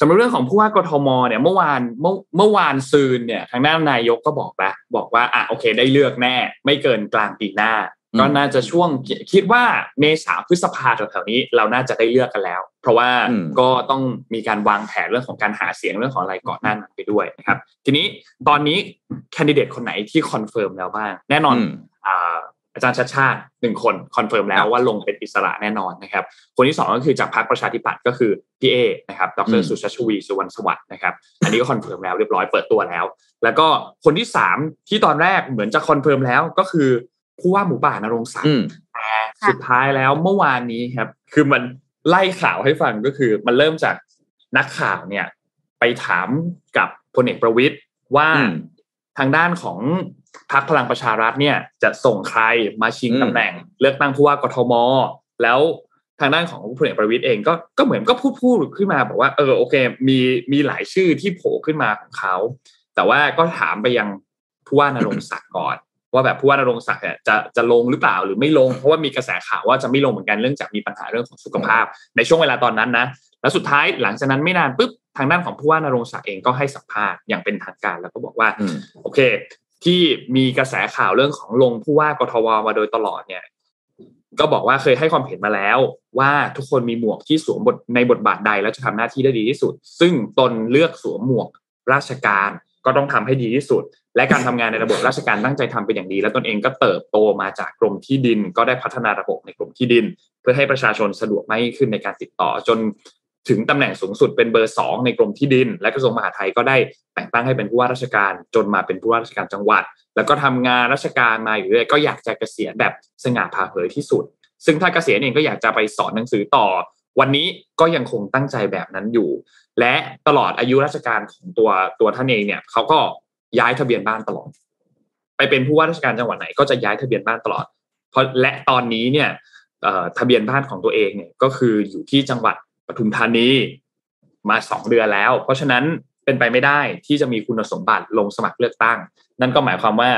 สำหรับเรื่องของผู้ว่ากทมเนี่ยเมื่อวานเมื่อเมื่อวานซืนเนี่ยทางด้านนายกก็บอกแล้วบอกว่าอะโอเค ได้เลือกแน่ ไม่เกินกลางปีหน้าอืมก็น่าจะช่วงคิดว่าเมษาพฤษภาแถวๆนี้เราน่าจะได้เลือกกันแล้ว เพราะว่าอืมก็ต้องมีการวางแผนเรื่องของการหาเสียงเรื่องของอะไรก่อนหน้านั้นไปด้วยนะครับ ทีนี้ตอนนี้แคนดิเดตคนไหนที่คอนเฟิร์มแล้วบ้าง แน่นอน อ่า อาจารย์ชัชชาติหนึ่งคนคอนเฟิร์มแล้วครับว่าลงเป็นอิสระแน่นอนนะครับ คนที่สองก็คือจากพรรคประชาธิปัตย์ก็คือพี่เอนะครับดร.อืมสุชัชวีร์ สุวรรณสวัสดิ์นะครับ อันนี้ก็คอนเฟิร์มแล้วเรียบร้อยเปิดตัวแล้ว แล้วก็คนที่สามที่ตอนแรกเหมือนจะคอนเฟิร์มแล้วก็คือผู้ว่าหมูป่าณรงค์ศักดิ์อืมแต่สุดท้ายแล้วเมื่อวานนี้ครับ คือมันไล่ข่าวให้ฟังก็คือ มันเริ่มจากนักข่าวเนี่ย ไปถามกับพลเอกประวิตรว่าอืมทางด้านของ พรรคพลังประชารัฐเนี่ยจะส่งใครมาชิงอืมตำแหน่ง เลือกตั้งผู้ว่ากทม แล้วทางด้านของพลเอกประวิตยเองก็ก็เหมือนก็พูดพูดขึ้นมาบอกว่าเออโอเค มีมีหลายชื่อที่โผล่ขึ้นมาของเขา แต่ว่าก็ถามไปยังผู้ว่านรงศักดิ์ก่อน ว่าแบบผู้ว่านรงศักดิ์เนี่ยจะจะลงหรือเปล่าหรือไม่ลง เพราะว่ามีกระแสข่าวว่าจะไม่ลงเหมือนกันเรื่องจากมีปัญหาเรื่องของสุขภาพ ในช่วงเวลาตอนนั้นนะแล้วสุดท้ายหลังจากนั้นไม่นานปุ๊บทางด้านของผู้ว่านรงศักดิ์เองก็ให้สัมภาษณ์อย่างเป็นทางการแล้วก็บอกว่าอืมโอเค ที่มีกระแสข่าวเรื่องของลงผู้ว่ากทวมาโดยตลอดเนี่ย ก็บอกว่าเคยให้ความเห็นมาแล้ว ว่าทุกคนมีหมวกที่สวมบทในบทบาทใดแล้วจะทำหน้าที่ได้ดีที่สุด ซึ่งตนเลือกสวมหมวกราชการก็ต้องทำให้ดีที่สุด และการทำงานในระบบราชการตั้งใจทำเป็นอย่างดี และตนเองก็เติบโตมาจากกรมที่ดิน ก็ได้พัฒนาระบบในกรมที่ดิน เพื่อให้ประชาชนสะดวกมากขึ้นในการติดต่อจน ถึงตำแหน่งสูงสุดเป็นเบอร์สองในกรมที่ดิน และกระทรวงมหาดไทยก็ได้แต่งตั้งให้เป็นผู้ว่าราชการจนมาเป็นผู้ว่าราชการจังหวัด แล้วก็ทำงานราชการมาอยู่เรื่อยก็อยากจะเกษียณแบบสง่าผ่าเผยที่สุด ซึ่งถ้าเกษียณเองก็อยากจะไปสอนหนังสือต่อ วันนี้ก็ยังคงตั้งใจแบบนั้นอยู่ และตลอดอายุราชการของตัวตัวท่านเองเนี่ยเขาก็ย้ายทะเบียนบ้านตลอด ไปเป็นผู้ว่าราชการจังหวัดไหนก็จะย้ายทะเบียนบ้านตลอดเพราะและตอนนี้เนี่ยทะเบียนบ้านของตัวเองเนี่ยก็คืออยู่ที่จังหวัด ปทุมธานีมาสองเดือนแล้ว เพราะฉะนั้นเป็นไปไม่ได้ที่จะมีคุณสมบัติลงสมัครเลือกตั้ง นั่นก็หมายความว่า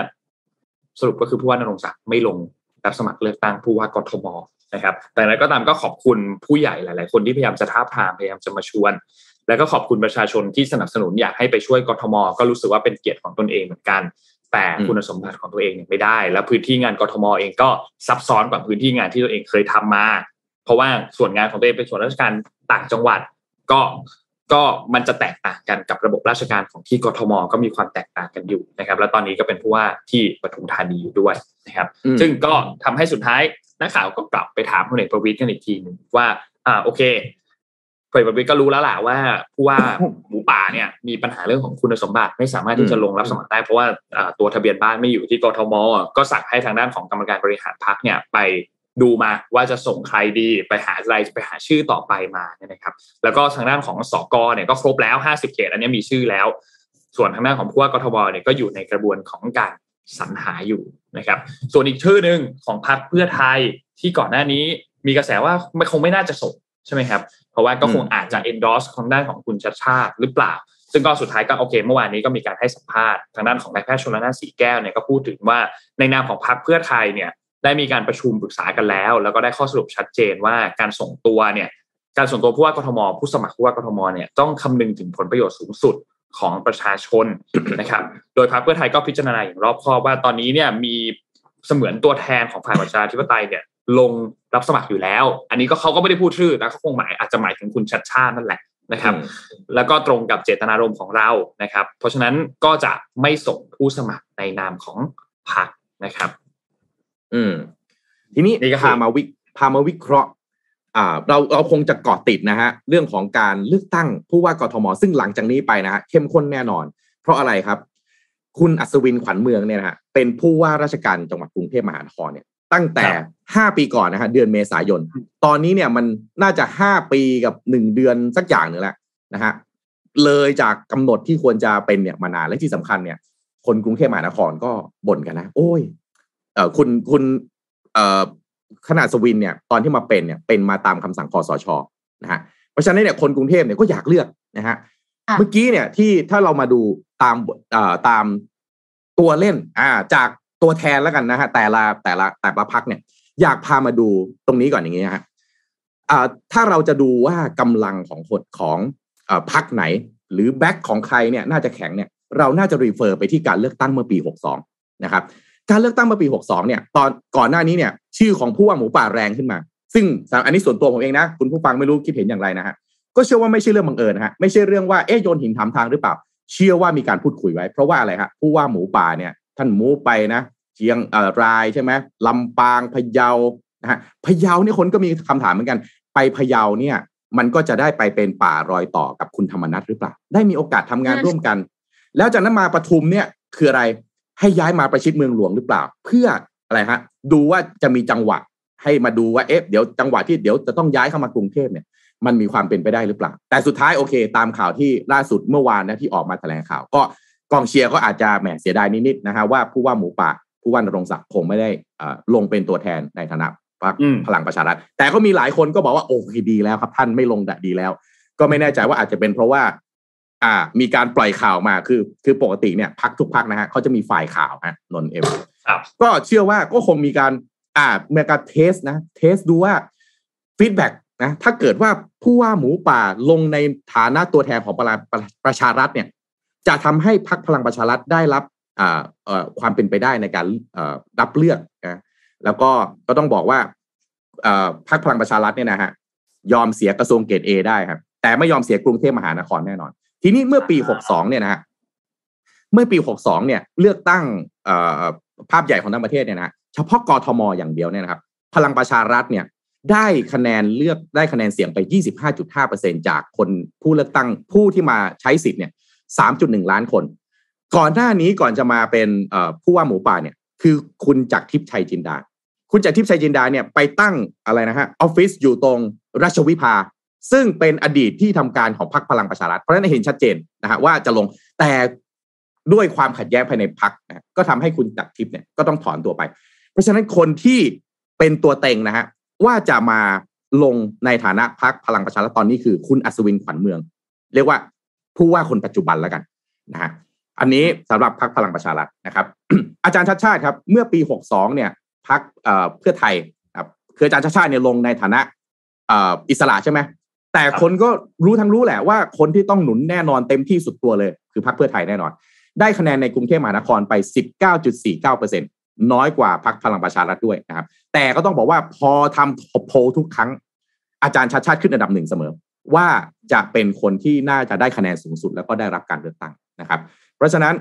สรุปก็คือผู้ว่านรงศักดิ์ไม่ลงรับสมัครเลือกตั้งผู้ว่ากทมนะครับ แต่นั้นก็ตามก็ขอบคุณผู้ใหญ่หลาย ๆ คนที่พยายามจะท้าทามพยายามจะมาชวน แล้วก็ขอบคุณประชาชนที่สนับสนุนอยากให้ไปช่วยกทม ก็รู้สึกว่าเป็นเกียรติของตนเองเหมือนกัน แต่คุณสมบัติของตัวเองเนี่ยไม่ได้ แล้วพื้นที่งานกทมเองก็ซับซ้อนกว่าพื้นที่งานที่ตัวเองเคยทำมาเพ ราะว่าส่วนงานของตัวเองเป็นส่วนราชการต่างจังหวัด ก็ก็มันจะแตกต่างกันกับระบบราชการของที่กทมก็มีความแตกต่างกันอยู่นะครับ แล้วตอนนี้ก็เป็นผู้ว่าที่ปทุมธานีอยู่ด้วยนะครับ ซึ่งก็ทำให้สุดท้ายนักข่าวก็กลับไปถามพลเอกประวิตยกันอีกทีหนึ่งว่า อ่าโอเคพลเอกประวิตยก็รู้แล้วแหละว่าผู้ว่าหมูป่าเนี่ยมีปัญหาเรื่องของคุณสมบัติไม่สามารถที่จะลงรับสมัครได้เพราะว่าตัวทะเบียนบ้านไม่อยู่ที่กทม ก็สั่งให้ทางด้านของกรรมการบริหารพรรคเนี่ยไป ดูมาว่าจะส่งใครดีไปหาอะไรไปหาชื่อต่อไปมาเนี่ยนะครับ แล้วก็ทางด้านของสกเนี่ยก็ครบแล้ว 50 เขต อันนี้มีชื่อแล้ว ส่วนทางด้านของผู้ว่ากทมเนี่ยก็อยู่ในกระบวนของการสรรหาอยู่นะครับ ส่วนอีกชื่อหนึ่งของพรรคเพื่อไทยที่ก่อนหน้านี้มีกระแสว่าไม่คงไม่น่าจะส่งใช่ไหมครับ เพราะว่าก็คงอาจจะ endorse ทางด้านของคุณชัดชาติหรือเปล่า ซึ่งก็สุดท้ายก็โอเค เมื่อวานนี้ก็มีการให้สัมภาษณ์ทางด้านของนายแพทย์ชนละนานสีแก้วเนี่ยก็พูดถึงว่าในนามของพรรคเพื่อไทยเนี่ย ได้มีการประชุมปรึกษากันแล้ว แล้วก็ได้ข้อสรุปชัดเจนว่าการส่งตัวเนี่ยการส่งตัวผู้ว่ากทม ผู้สมัครผู้ว่ากทมเนี่ยต้องคำนึงถึงผลประโยชน์สูงสุดของประชาชนนะครับ โดยพรรคเพื่อไทยก็พิจารณาอย่างรอบคอบว่าตอนนี้เนี่ยมีเสมือนตัวแทนของฝ่ายประชาธิปไตยเนี่ยลงรับสมัครอยู่แล้ว อันนี้ก็เขาก็ไม่ได้พูดชื่อนะเขาคงหมายอาจจะหมายถึงคุณชัดชาตินั่นแหละนะครับ แล้วก็ตรงกับเจตนารมณ์ของเรานะครับ เพราะฉะนั้นก็จะไม่ส่งผู้สมัครในนามของพรรคนะครับ อืม ทีนี้พามาวิพามาวิเคราะห์ อ่า เราเราคงจะเกาะติดนะฮะ เรื่องของการเลือกตั้งผู้ว่ากทม ซึ่งหลังจากนี้ไปนะฮะเข้มข้นแน่นอน เพราะอะไรครับ คุณอัศวินขวัญเมืองเนี่ยนะฮะเป็นผู้ว่าราชการจังหวัดกรุงเทพมหานครเนี่ย ตั้งแต่ห้าปีก่อนนะฮะเดือนเมษายน ตอนนี้เนี่ยมันน่าจะห้าปีกับหนึ่งเดือนสักอย่างหนึ่งแล้วนะฮะเลยจากกำหนดที่ควรจะเป็นเนี่ยมานานและที่สำคัญเนี่ย คนกรุงเทพมหานครก็บ่นกันนะ โอ้ยเออ คุณคุณขนาดสวินเนี่ยตอนที่มาเป็นเนี่ยเป็นมาตามคำสั่งคอสชนะฮะเพราะฉะนั้นเนี่ยคนกรุงเทพเนี่ยก็อยากเลือกนะฮะเมื่อกี้เนี่ยที่ถ้าเรามาดูตามตามตัวเล่นอ่าจากตัวแทนแล้วกันนะฮะแต่ละแต่ละแต่ละพักเนี่ยอยากพามาดูตรงนี้ก่อนอย่างนี้ฮะอ่าถ้าเราจะดูว่ากำลังของคนของอพักไหน หรือแบ็คของใครเนี่ยน่าจะแข็งเนี่ยเราน่าจะรีเฟอร์ไปที่การเลือกตั้งเมื่อปี 62 นะครับ การเลือกตั้งเมื่อปี 62 เนี่ย ตอนก่อนหน้านี้เนี่ย ชื่อของผู้ว่าหมูป่าแรงขึ้นมา ซึ่งอันนี้ส่วนตัวผมเองนะ คุณผู้ฟังไม่รู้คิดเห็นอย่างไรนะฮะ ก็เชื่อว่าไม่ใช่เรื่องบังเอิญนะฮะ ไม่ใช่เรื่องว่า เอ๊ยโยนหินถามทางหรือเปล่า เชื่อว่ามีการพูดคุยไว้ เพราะว่าอะไรฮะ ผู้ว่าหมูป่าเนี่ย ท่านหมูไปนะเชียงเอ่อรายใช่ไหมลำปางพะเยา นะฮะ พะเยานี่คนก็มีคำถามเหมือนกัน ไปพะเยาเนี่ย มันก็จะได้ไปเป็นป่ารอยต่อกับคุณธรรมนัฐหรือเปล่า ได้มีโอกาสทำงานร่วมกัน แล้วจากนั้นมาปทุมเนี่ยคืออะไร ให้ย้ายมาประชิดเมืองหลวงหรือเปล่า เพื่ออะไรฮะ ดูว่าจะมีจังหวะให้มาดูว่าเอ๊ะเดี๋ยวจังหวะที่เดี๋ยวจะต้องย้ายเข้ามากรุงเทพเนี่ยมันมีความเป็นไปได้หรือเปล่า แต่สุดท้ายโอเค ตามข่าวที่ล่าสุดเมื่อวานนะที่ออกมาแถลงข่าว ก็กองเชียร์ก็อาจจะแหมเสียดายนิดๆนะฮะว่าผู้ว่าหมูป่าผู้ว่านรงศักดิ์คงไม่ได้ลงเป็นตัวแทนในฐานะพรรคพลังประชารัฐแต่ก็มีหลายคนก็บอกว่าโอเคดีแล้วครับ ท่านไม่ลงดดีแล้ว ก็ไม่แน่ใจว่าอาจจะเป็นเพราะว่า อ่า มีการปล่อยข่าวมาคือ คือปกติเนี่ยพักทุกพักนะฮะเขาจะมีฝ่ายข่าวฮะนนเอ็มก็เชื่อว่าก็คงมีการอ่ามีการ test นะ test ดูว่า feedback นะถ้าเกิดว่าผู้ว่าหมูป่าลงในฐานะตัวแทนของประประชารัฐเนี่ย จะทำให้พรรคพลังประชารัฐได้รับอ่าเอ่อความเป็นไปได้ในการเอ่อรับเลือกนะแล้วก็ก็ต้องบอกว่าพรรคพลังประชารัฐเนี่ยนะฮะยอมเสียกระทรวงเกรดเอได้ครับแต่ไม่ยอมเสียกรุงเทพมหานครแน่นอน ทีนี้เมื่อปีหกสองเนี่ยนะฮะเมื่อปีหกสองเนี่ย เลือกตั้งภาพใหญ่ของทั้งประเทศเนี่ยนะเฉพาะกทมอย่างเดียวเนี่ยนะครับ พลังประชารัฐเนี่ย ได้คะแนนเลือกได้คะแนนเสียงไป 25.5%จากคนผู้เลือกตั้งผู้ที่มาใช้สิทธิ์เนี่ย 3.1 ล้านคน ก่อนหน้านี้ก่อนจะมาเป็นผู้ว่าหมูป่าเนี่ย คือคุณจักรทิพย์ชัยจินดา คุณจักรทิพย์ชัยจินดาเนี่ยไปตั้งอะไรนะฮะออฟฟิศอยู่ตรงราชวิภา ซึ่งเป็นอดีตที่ทำการของพรรคพลังประชารัฐเพราะฉะนั้นเห็นชัดเจนนะฮะว่าจะลงแต่ด้วยความขัดแย้งภายในพรรคนะก็ทำให้คุณจักรทิพย์เนี่ยก็ต้องถอนตัวไป เพราะฉะนั้นคนที่เป็นตัวเต็งนะฮะว่าจะมาลงในฐานะพรรคพลังประชารัฐตอนนี้คือคุณอัศวินขวัญเมือง เรียกว่าผู้ว่าคนปัจจุบันแล้วกันนะฮะอันนี้สำหรับพรรคพลังประชารัฐนะครับ อาจารย์ชัดชาติครับ เมื่อปีหกสองเนี่ยพรรคเพื่อไทยครับคืออาจารย์ชัดชาติเนี่ยลงในฐานะอิสระใช่ไหม แต่คนก็รู้ทั้งรู้แหละว่าคนที่ต้องหนุนแน่นอนเต็มที่สุดตัวเลย คือพรรคเพื่อไทยแน่นอน ได้คะแนนในกรุงเทพมหานครไป 19.49%น้อยกว่าพรรคพลังประชารัฐด้วยนะครับ แต่ก็ต้องบอกว่าพอทำโพลทุกครั้ง อาจารย์ชัดชาติขึ้นอันดับหนึ่งเสมอ ว่าจะเป็นคนที่น่าจะได้คะแนนสูงสุด แล้วก็ได้รับการเลือกตั้งนะครับ เพราะฉะนั้น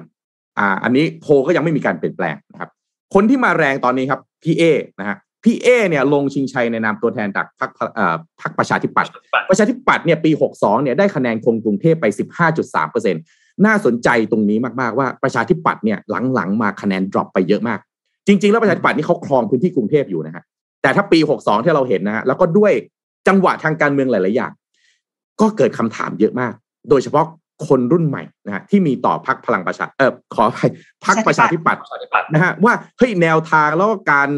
อ่าอันนี้โพก็ยังไม่มีการเปลี่ยนแปลงนะครับ คนที่มาแรงตอนนี้ครับพี่เอนะฮะ พี่เอเนี่ยลงชิงชัยในนามตัวแทนจากพรรคพรรคประชาธิปัตย์ประชาธิปัตย์เนี่ยปี 62เนี่ยได้คะแนนคงกรุงเทพไป 15.3%เปอร์เซ็นต์น่าสนใจตรงนี้มากๆว่าประชาธิปัตย์เนี่ยหลังๆมาคะแนนดรอปไปเยอะมาก จริง ๆ แล้วประชาธิปัตย์นี่เขาครองพื้นที่กรุงเทพอยู่นะฮะแต่ถ้าปี 62 ที่เราเห็นนะฮะแล้วก็ด้วยจังหวะทางการเมืองหลายๆอย่าง ก็เกิดคำถามเยอะมาก โดยเฉพาะคนรุ่นใหม่นะฮะที่มีต่อพรรคพลังประชาเออขอไปพรรคประชาธิปัตย์นะฮะว่าเฮ้ยแนวทางแล้วก็การ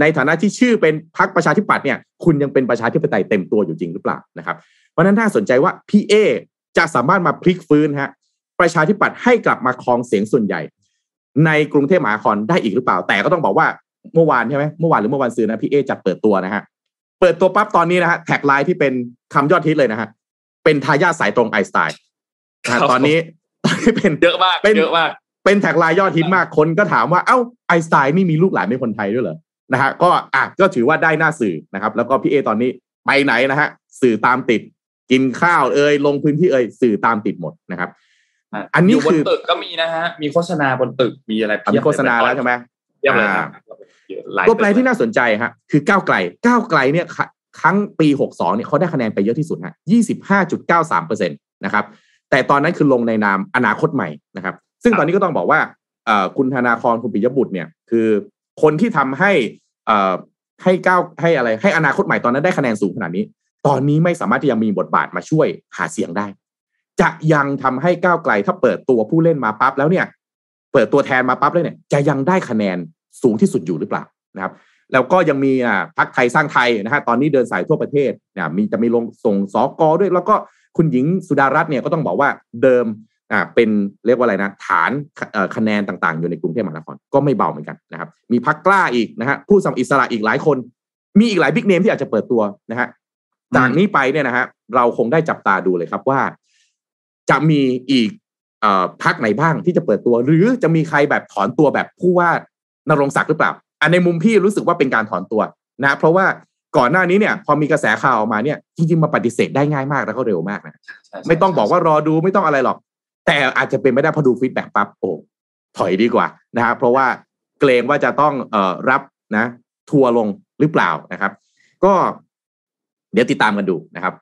ในฐานะที่ชื่อเป็นพรรคประชาธิปัตย์เนี่ยคุณยังเป็นประชาธิปไตยเต็มตัวอยู่จริงหรือเปล่านะครับเพราะนั้นน่าสนใจว่าพี่เอจะสามารถมาพลิกฟื้นฮะประชาธิปัตย์ให้กลับมาครองเสียงส่วนใหญ่ ในกรุงเทพมหานครได้อีกหรือเปล่า แต่ก็ต้องบอกว่าเมื่อวานใช่ไหมเมื่อวานหรือเมื่อวันซื้อนะพี่เอจัดเปิดตัวนะฮะเปิดตัวปั๊บตอนนี้นะฮะแท็กไลน์ที่เป็นคำยอดฮิตเลยนะฮะเป็นทายาทสายตรงไอสไตล์ตอนนี้ตอนนี้เป็นเยอะมากเยอะมากเป็น tagline ยอดฮิตมากคนก็ถามว่าเอ้าไอน์สไตน์นี่มีลูกหลานเป็นคนไทยด้วยเหรอ นะฮะก็อะก็ถือว่าได้หน้าสื่อนะครับ แล้วก็พี่เอตอนนี้ไปไหนนะฮะสื่อตามติดกินข้าวเอ่ยลงพื้นที่เอ่ยสื่อตามติดหมดนะครับ อันนี้คือบนตึกก็มีนะฮะมีโฆษณาบนตึกมีอะไรมีโฆษณาแล้วใช่ไหมเรียบเลยครับตัวแปรที่น่าสนใจฮะคือก้าวไกลก้าวไกลเนี่ยครั้งปีหกสองเนี่ยเขาได้คะแนนไปเยอะที่สุดฮะยี่สิบห้าจุดเก้าสามเปอร์เซ็นต์นะครับแต่ตอนนั้นคือลงในนามอนาคตใหม่นะครับ ซึ่งตอนนี้ก็ต้องบอกว่าคุณธนาครคุณปิยบุตรเนี่ยคือ คนที่ทำให้ให้ก้าวให้อะไร ให้อนาคตใหม่ตอนนั้นได้คะแนนสูงขนาดนี้ ตอนนี้ไม่สามารถที่จะมีบทบาทมาช่วยหาเสียงได้ จะยังทำให้ก้าวไกลถ้าเปิดตัวผู้เล่นมาปั๊บแล้วเนี่ย เปิดตัวแทนมาปั๊บเลยเนี่ย จะยังได้คะแนนสูงที่สุดอยู่หรือเปล่านะครับ แล้วก็ยังมีอ่าพักไทยสร้างไทยนะฮะตอนนี้เดินสายทั่วประเทศเนี่ยมีจะมีลงส่งสอกอด้วย แล้วก็คุณหญิงสุดารัตน์เนี่ยก็ต้องบอกว่าเดิม อ่าเป็นเรียกว่าอะไรนะฐานคะแนนต่างๆ อยู่ในกรุงเทพมหานครก็ไม่เบาเหมือนกันนะครับ มีพักกล้าอีกนะฮะผู้สมัครอิสระอีกหลายคน มีอีกหลายบิ๊กเนมที่อาจจะเปิดตัวนะฮะจากนี้ไปเนี่ยนะฮะเราคงได้จับตาดูเลยครับว่า จะมีอีกพักไหนบ้างที่จะเปิดตัว หรือจะมีใครแบบถอนตัวแบบผู้ว่านรงศักดิ์หรือเปล่าอันในมุมพี่รู้สึกว่าเป็นการถอนตัวนะ เพราะว่าก่อนหน้านี้เนี่ย พอมีกระแสข่าวออกมาเนี่ยจริงๆมาปฏิเสธได้ง่ายมากแล้วก็เร็วมากนะไม่ต้องบอกว่ารอดูไม่ต้องอะไรหรอก แต่อาจจะเป็นไม่ได้พอดูฟีดแบ็กปั๊บโอ้ถอยดีกว่านะครับเพราะว่าเกรงว่าจะต้องเอ่อรับนะทัวลงหรือเปล่านะครับ ก็เดี๋ยวติดตามกันดูนะครับ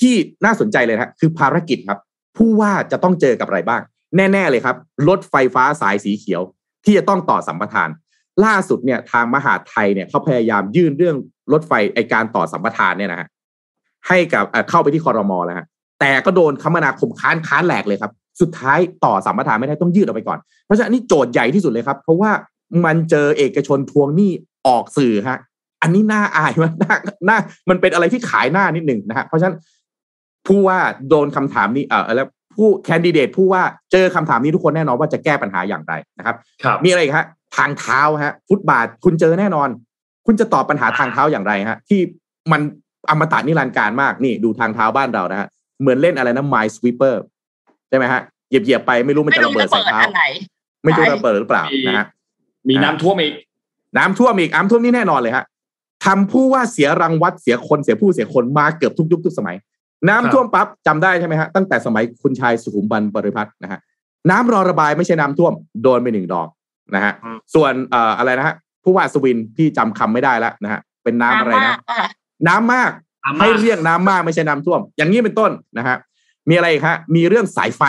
ที่น่าสนใจเลยนะคือภารกิจครับ ผู้ว่าจะต้องเจอกับอะไรบ้าง แน่ ๆ เลยครับ รถไฟฟ้าสายสีเขียว ที่จะต้องต่อสัมปทาน ล่าสุดเนี่ยทางมหาไทยเนี่ยเขาพยายามยื่นเรื่องรถไฟไอการต่อสัมปทานเนี่ยนะฮะให้กับเข้าไปที่คอรมอแล้วฮะ แต่ก็โดนคมนาคมค้านค้านแหลกเลยครับ สุดท้ายต่อสัมปทานไม่ได้ต้องยืดออกไปก่อน เพราะฉะนั้นนี่โจทย์ใหญ่ที่สุดเลยครับ เพราะว่ามันเจอเอกชนทวงหนี้ออกสื่อฮะ อันนี้น่าอายมันน่าน่ามันเป็นอะไรที่ขายหน้านิดหนึ่งนะฮะเพราะฉะนั้นผู้ว่าโดนคำถามนี้เออแล้วผู้แคนดิเดตผู้ว่าเจอคำถามนี้ทุกคนแน่นอนว่าจะแก้ปัญหาอย่างไรนะครับรบมีอะไรครับทางเท้าฮะ ฟุตบาทคุณเจอแน่นอน คุณจะตอบปัญหาทางเท้าอย่างไรฮะ ที่มันอมตะนิรันดร์การมากนี่ดูทางเท้าบ้านเรานะฮะ เหมือนเล่นอะไรนะ My Sweeper ใช่ไหมฮะเหยียบๆไปไม่รู้มันจะระเบิดใส่เท้าไม่รู้ระเบิดหรือเปล่านะฮะมีน้ำท่วมอีก น้ำท่วมอีกน้ำท่วมนี่แน่นอนเลยฮะทำผู้ว่าเสียรังวัดเสียคนเสียผู้เสียคนมาเกือบทุกยุคทุกสมัย น้ำท่วมปั๊บจำได้ใช่ไหมฮะตั้งแต่สมัยคุณชายสุขุมบันปริพัฒน์นะฮะน้ำรอระบายไม่ใช่น้ำท่วมโดนไปหนึ่งดอกนะฮะส่วนเอ่ออะไรนะฮะผู้ว่าสวินพี่จำคำไม่ได้แล้วนะฮะเป็นน้ำอะไรนะ น้ำมาก ให้เรียกน้ำมากไม่ใช่น้ำท่วม อย่างนี้เป็นต้นนะฮะมีอะไรฮะมีเรื่องสายไฟ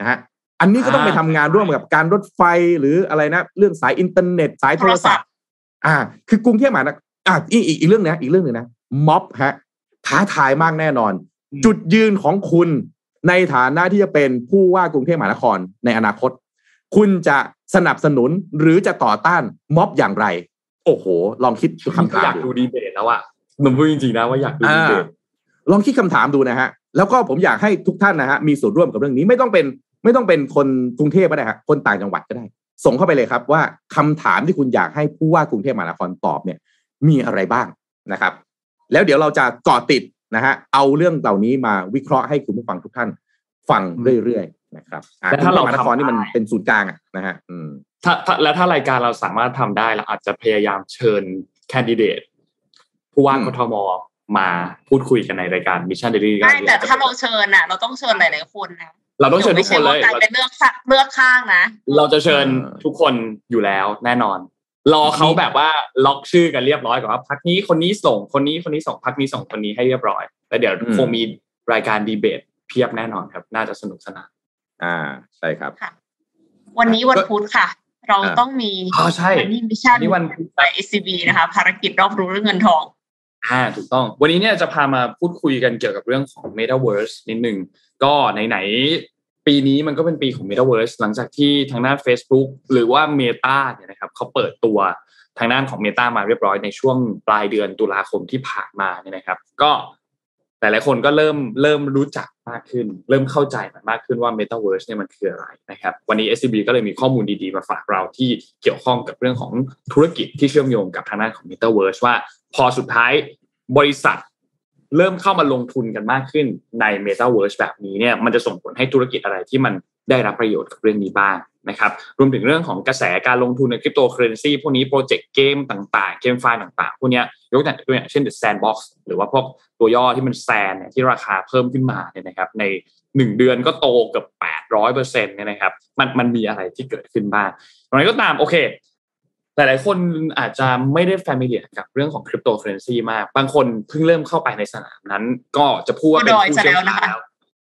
นะฮะอันนี้ก็ต้องไปทำงานร่วมกับการรถไฟหรืออะไรนะ เรื่องสายอินเทอร์เน็ต สายโทรศัพท์ อ่า คือกรุงเทพมหานครอ่าอีกอีกเรื่องนะอีกเรื่องหนึ่งนะม็อบฮะท้าทายมากแน่นอน จุดยืนของคุณในฐานะที่จะเป็นผู้ว่ากรุงเทพมหานครในอนาคต คุณจะสนับสนุนหรือจะต่อต้านม็อบอย่างไร โอ้โห ลองคิดคำถามอยากดูดีเบตแล้วอะ มันพูดจริงๆนะว่าอยากดูดีเบตลองคิดคำถามดูนะฮะ แล้วก็ผมอยากให้ทุกท่านนะฮะมีส่วนร่วมกับเรื่องนี้ไม่ต้องเป็นไม่ต้องเป็นคนกรุงเทพก็ได้ฮะคนต่างจังหวัดก็ได้ ส่งเข้าไปเลยครับว่าคำถามที่คุณอยากให้ผู้ว่ากรุงเทพมหานครตอบเนี่ย มีอะไรบ้างนะครับ แล้วเดี๋ยวเราจะเกาะติดนะฮะเอาเรื่องเหล่านี้มาวิเคราะห์ให้คุณผู้ฟังทุกท่านฟังเรื่อยๆนะครับและถ้าเรามหานครนี่มันเป็นศูนย์กลางอะนะฮะอืมถ้าถ้าแล้วถ้ารายการเราสามารถทำได้เราอาจจะพยายามเชิญแคนดิเดต ผู้ว่ากทมมาพูดคุยกันในรายการ Mission Daily ใช่แต่ถ้าเราเชิญอะ เราต้องเชิญหลายๆคนนะเราต้องเชิญทุกคนเลยการเป็นเลือกสักเลือกข้างนะเราจะเชิญทุกคนอยู่แล้วแน่นอน รอเขาแบบว่าล็อกชื่อกันเรียบร้อยก่อนว่าพรรคนี้คนนี้ส่งคนนี้คนนี้ส่งพรรคนี้ส่งคนนี้ให้เรียบร้อยแล้วเดี๋ยวคงมีรายการดีเบตเพียบแน่นอนครับ น่าจะสนุกสนานอ่าใช่ครับวันนี้วันพุธค่ะ เราต้องมีอ๋อใช่นี่ Mission นี่วัน by SCB นะคะ ภารกิจรอบรู้เรื่องเงินทอง อ่าถูกต้อง วันนี้เนี่ยจะพามาพูดคุยกันเกี่ยวกับเรื่องของ Metaverse นิดหนึ่งก็ไหนๆปีนี้มันก็เป็นปีของ Metaverse หลังจากที่ทางด้าน Facebook หรือว่า Meta เนี่ยนะครับเขาเปิดตัวทางด้านของ Meta มาเรียบร้อยในช่วงปลายเดือนตุลาคมที่ผ่านมาเนี่ยนะครับ ก็ หลายๆคนก็เริ่มเริ่มรู้จักมากขึ้น เริ่มเข้าใจมันมากขึ้นว่า Metaverse เนี่ยมันคืออะไรนะครับ วันนี้ SCB ก็เลยมีข้อมูลดีๆ มาฝากเราที่เกี่ยวข้องกับเรื่องของธุรกิจที่เชื่อมโยงกับทางด้านของ Metaverse ว่าพอสุดท้ายบริษัทเริ่มเข้ามาลงทุนกันมากขึ้นใน Metaverse แบบนี้เนี่ยมันจะส่งผลให้ธุรกิจอะไรที่มัน ได้รับประโยชน์กับเรื่องนี้บ้างนะครับรวมถึงเรื่องของกระแสการลงทุนในคริปโตเคอเรนซีพวกนี้โปรเจกต์เกมต่างๆ เกมไฟล์ต่างๆ พวกนี้ยกตัวอย่างเช่น The Sandbox หรือว่าพวกตัวย่อที่มันแซนเนี่ยที่ราคาเพิ่มขึ้นมาเนี่ยนะครับในหนึ่งเดือนก็โตเกือบแปดร้อยเปอร์เซ็นต์เนี่ยนะครับมันมันมีอะไรที่เกิดขึ้นบ้างอย่างไรก็ตามโอเค หลายๆคนอาจจะไม่ได้ familiar กับเรื่องของคริปโตเคอเรนซีมาก บางคนเพิ่งเริ่มเข้าไปในสนามนั้น ก็จะพูดว่าเป็นผู้เชี่ยวชาญแล้ว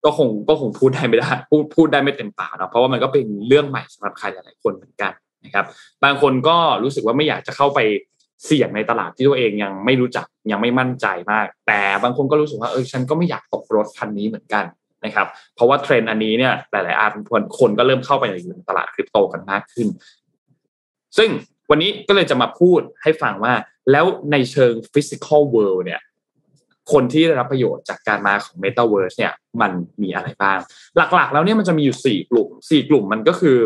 ก็คงก็คงพูดได้ไม่ได้พูดพูดได้ไม่เต็มปากนะเพราะว่ามันก็เป็นเรื่องใหม่สำหรับใครหลายๆคนเหมือนกันนะครับ บางคนก็รู้สึกว่าไม่อยากจะเข้าไปเสี่ยงในตลาดที่ตัวเองยังไม่รู้จักยังไม่มั่นใจมาก แต่บางคนก็รู้สึกว่าเออฉันก็ไม่อยากตกรถคันนี้เหมือนกันนะครับ เพราะว่าเทรนด์อันนี้เนี่ยหลายๆอาคนคนก็เริ่มเข้าไปในตลาดคริปโตกันมากขึ้น ซึ่งวันนี้ก็เลยจะมาพูดให้ฟังว่าแล้วในเชิง physical world เนี่ย คนที่ได้รับประโยชน์จากการมาของ Metaverse เนี่ยมันมีอะไรบ้าง หลักๆ แล้วเนี่ยมันจะมีอยู่สี่กลุ่มสี่กลุ่มมันก็คือ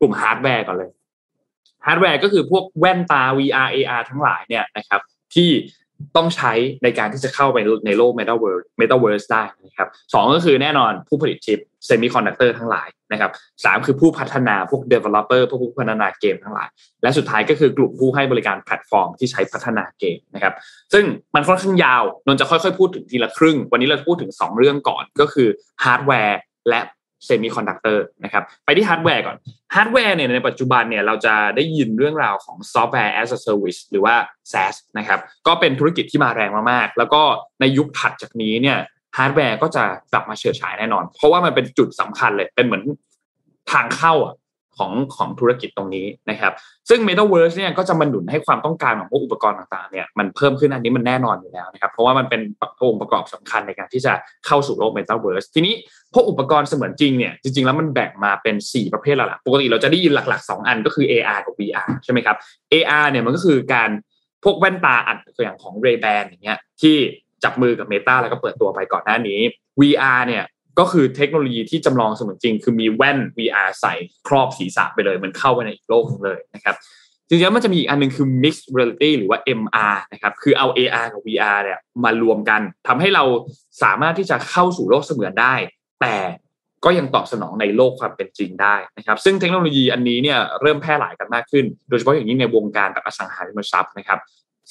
กลุ่มฮาร์ดแวร์ก่อนเลยฮาร์ดแวร์ก็คือพวกแว่นตา VR AR ทั้งหลายเนี่ยนะครับที่ ต้องใช้ในการที่จะเข้าไปในโลก Metaverse Metaverse ได้นะครับสองก็คือแน่นอนผู้ผลิตชิปเซมิคอนดักเตอร์ทั้งหลายนะครับสามคือผู้พัฒนาพวก Developer พวกผู้พัฒนาเกมทั้งหลาย และสุดท้ายก็คือกลุ่มผู้ให้บริการแพลตฟอร์มที่ใช้พัฒนาเกมนะครับซึ่งมันค่อนข้างยาวนะจะค่อยๆ พูดถึงทีละครึ่ง วันนี้เราพูดถึง 2 เรื่องก่อนก็คือฮาร์ดแวร์และ เซมิคอนดักเตอร์นะครับไปที่ฮาร์ดแวร์ก่อนฮาร์ดแวร์เนี่ยในปัจจุบันเนี่ยเราจะได้ยินเรื่องราวของ software as service หรือว่า SaaS นะครับก็เป็นธุรกิจที่มาแรงมากๆ แล้วก็ในยุคถัดจากนี้เนี่ยฮาร์ดแวร์ก็จะกลับมาเฉื่อยฉายแน่นอน เพราะว่ามันเป็นจุดสำคัญเลยเป็นเหมือนทางเข้าอะ ของของธุรกิจตรงนี้นะครับซึ่ง Metaverse เนี่ยก็จะมาหนุนให้ความต้องการของพวกอุปกรณ์ต่างๆเนี่ยมันเพิ่มขึ้นอันนี้มันแน่นอนอยู่แล้วนะครับเพราะว่ามันเป็นองค์ประกอบสำคัญในการที่จะเข้าสู่โลก Metaverse ทีนี้พวกอุปกรณ์เสมือนจริงเนี่ยจริงๆแล้วมันแบ่งมาเป็น 4 ประเภทหลักๆปกติเราจะได้ยินหลัก ๆ 2 อันก็คือ AR กับ VR ใช่ไหมครับ AR เนี่ยมันก็คือการพวกแว่นตาอัดตัวอย่างของ Ray-Ban อย่างเงี้ยที่จับมือกับ Meta แล้วก็เปิดตัวไปก่อนหน้านี้ VR เนี่ย ก็คือเทคโนโลยีที่จำลองเสมือนจริง คือมีแว่น VR ใส่ครอบศีรษะไปเลย มันเข้าไปในอีกโลกเลยนะครับจริงๆมันจะมีอีกอันนึงคือ mixed reality หรือว่า MR นะครับคือเอา AR กับ VR เนี่ยมารวมกันทำให้เราสามารถที่จะเข้าสู่โลกเสมือนได้ แต่ก็ยังตอบสนองในโลกความเป็นจริงได้นะครับ ซึ่งเทคโนโลยีอันนี้เนี่ยเริ่มแพร่หลายกันมากขึ้น โดยเฉพาะอย่างยิ่งในวงการแบบอสังหาริมทรัพย์นะครับ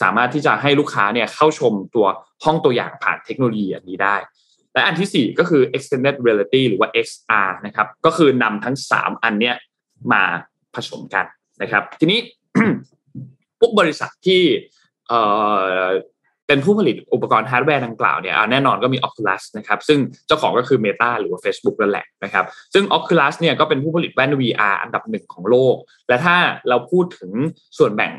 สามารถที่จะให้ลูกค้าเนี่ยเข้าชมตัวห้องตัวอย่างผ่านเทคโนโลยีอันนี้ได้ และอันที่ 4 ก็คือ extended reality หรือว่า XR นะครับ ก็คือนำทั้ง 3 อันเนี้ยมาผสมกันนะครับ ทีนี้พวกบริษัทที่เป็นผู้ผลิตอุปกรณ์ฮาร์ดแวร์ดังกล่าวเนี่ยแน่นอนก็มี Oculus นะครับซึ่งเจ้าของก็คือ Meta หรือว่า Facebook นั่นแหละนะครับซึ่ง Oculus เนี่ยก็เป็นผู้ผลิตแว่น VR อันดับหนึ่งของโลก และถ้าเราพูดถึงส่วนแบ่ง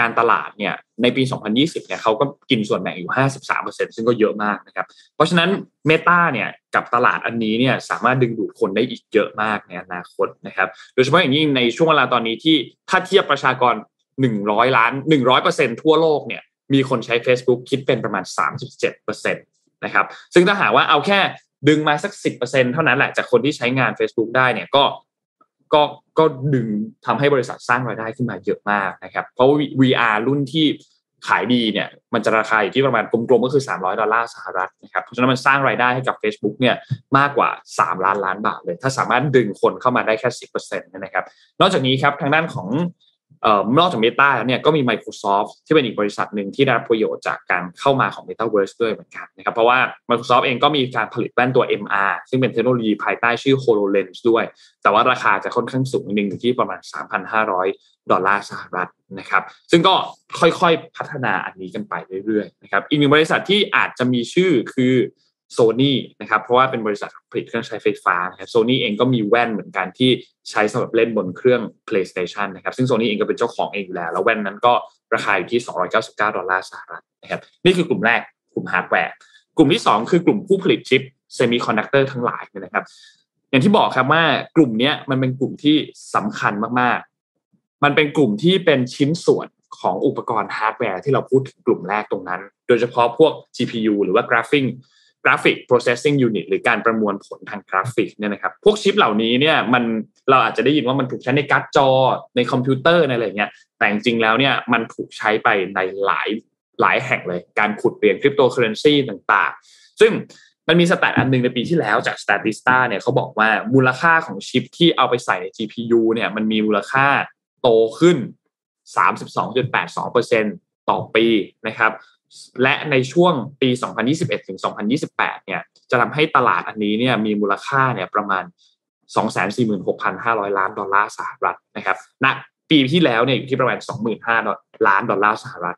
การตลาดเนี่ยในปี 2020 เนี่ยเขาก็กินส่วนแบ่งอยู่ 53%ซึ่งก็เยอะมากนะครับ เพราะฉะนั้น Meta เนี่ยกับตลาดอันนี้เนี่ยสามารถดึงดูดคนได้อีกเยอะมากในอนาคตนะครับ โดยเฉพาะอย่างยิ่งในช่วงเวลาตอนนี้ที่ถ้าเทียบประชากร 100 ล้าน 100%ทั่วโลกเนี่ยมีคนใช้ Facebook คิดเป็นประมาณ 37%นะครับ ซึ่งถ้าหากว่าเอาแค่ดึงมาสัก 10%เท่านั้นแหละจากคนที่ใช้งาน Facebook ได้เนี่ยก็ ก็ก็ดึงทำให้บริษัทสร้างรายได้ขึ้นมาเยอะมากนะครับ เพราะ VR รุ่นที่ขายดีเนี่ยมันจะราคาอยู่ที่ประมาณกลมๆก็คือ 300 ดอลลาร์สหรัฐนะครับเพราะฉะนั้นมันสร้างรายได้ให้กับ Facebook เนี่ยมากกว่า 3 ล้านล้านบาทเลย ถ้าสามารถดึงคนเข้ามาได้แค่ 10%นะครับนอกจากนี้ครับทางด้านของ นอกจาก Meta แล้วเนี่ยก็มี Microsoft ที่เป็นอีกบริษัทหนึ่งที่ได้รับประโยชน์จากการเข้ามาของ Metaverse ด้วยเหมือนกันนะครับเพราะว่า Microsoft เองก็มีการผลิตแว่นตัว MR ซึ่งเป็นเทคโนโลยีภายใต้ชื่อ HoloLens ด้วย แต่ว่าราคาจะค่อนข้างสูงนิดนึงอยู่ที่ประมาณ 3,500 ดอลลาร์สหรัฐนะครับซึ่งก็ค่อยๆพัฒนาอันนี้กันไปเรื่อยๆนะครับอีกหนึ่งบริษัทที่อาจจะมีชื่อคือ โซนี่นะครับเพราะว่าเป็นบริษัทผลิตเครื่องใช้ไฟฟ้านะครับโซนี่เองก็มีแว่นเหมือนกันที่ใช้สำหรับเล่นบนเครื่อง PlayStation นะครับซึ่งโซนี่เองก็เป็นเจ้าของเองอยู่แล้ว แล้วแว่นนั้นก็ราคาอยู่ที่ 299 ดอลลาร์สหรัฐนะครับนี่คือกลุ่มแรกกลุ่มฮาร์ดแวร์กลุ่มที่ 2 คือกลุ่มผู้ผลิตชิปเซมิคอนดักเตอร์ทั้งหลายนะครับ อย่างที่บอกครับว่ากลุ่มนี้มันเป็นกลุ่มที่สำคัญมากๆ มันเป็นกลุ่มที่เป็นชิ้นส่วนของอุปกรณ์ฮาร์ดแวร์ที่เราพูดถึงกลุ่มแรกตรงนั้น โดยเฉพาะพวก GPU หรือว่ากราฟิก กราฟิก processing unit หรือการประมวลผลทางกราฟิกเนี่ยนะครับพวกชิปเหล่านี้เนี่ยมันเราอาจจะได้ยินว่ามันถูกใช้ในการ์ดจอในคอมพิวเตอร์ในอะไรเงี้ยแต่จริงๆแล้วเนี่ยมันถูกใช้ไปในหลายหลายแห่งเลย การขุดเหรียญคริปโตเคอเรนซีต่างๆ ซึ่งมันมี stat อันหนึ่งในปีที่แล้วจาก Statista เนี่ยเขาบอกว่ามูลค่าของชิปที่เอาไปใส่ใน GPU เนี่ยมันมีมูลค่าโตขึ้น 32.82%ต่อปีนะครับ และในช่วงปี 2021 ถึง 2028 เนี่ย จะทำให้ตลาดอันนี้เนี่ยมีมูลค่าเนี่ยประมาณ 246,500 ล้านดอลลาร์สหรัฐนะครับณปีที่แล้วเนี่ยอยู่ที่ประมาณ 25,000ล้านดอลลาร์สหรัฐ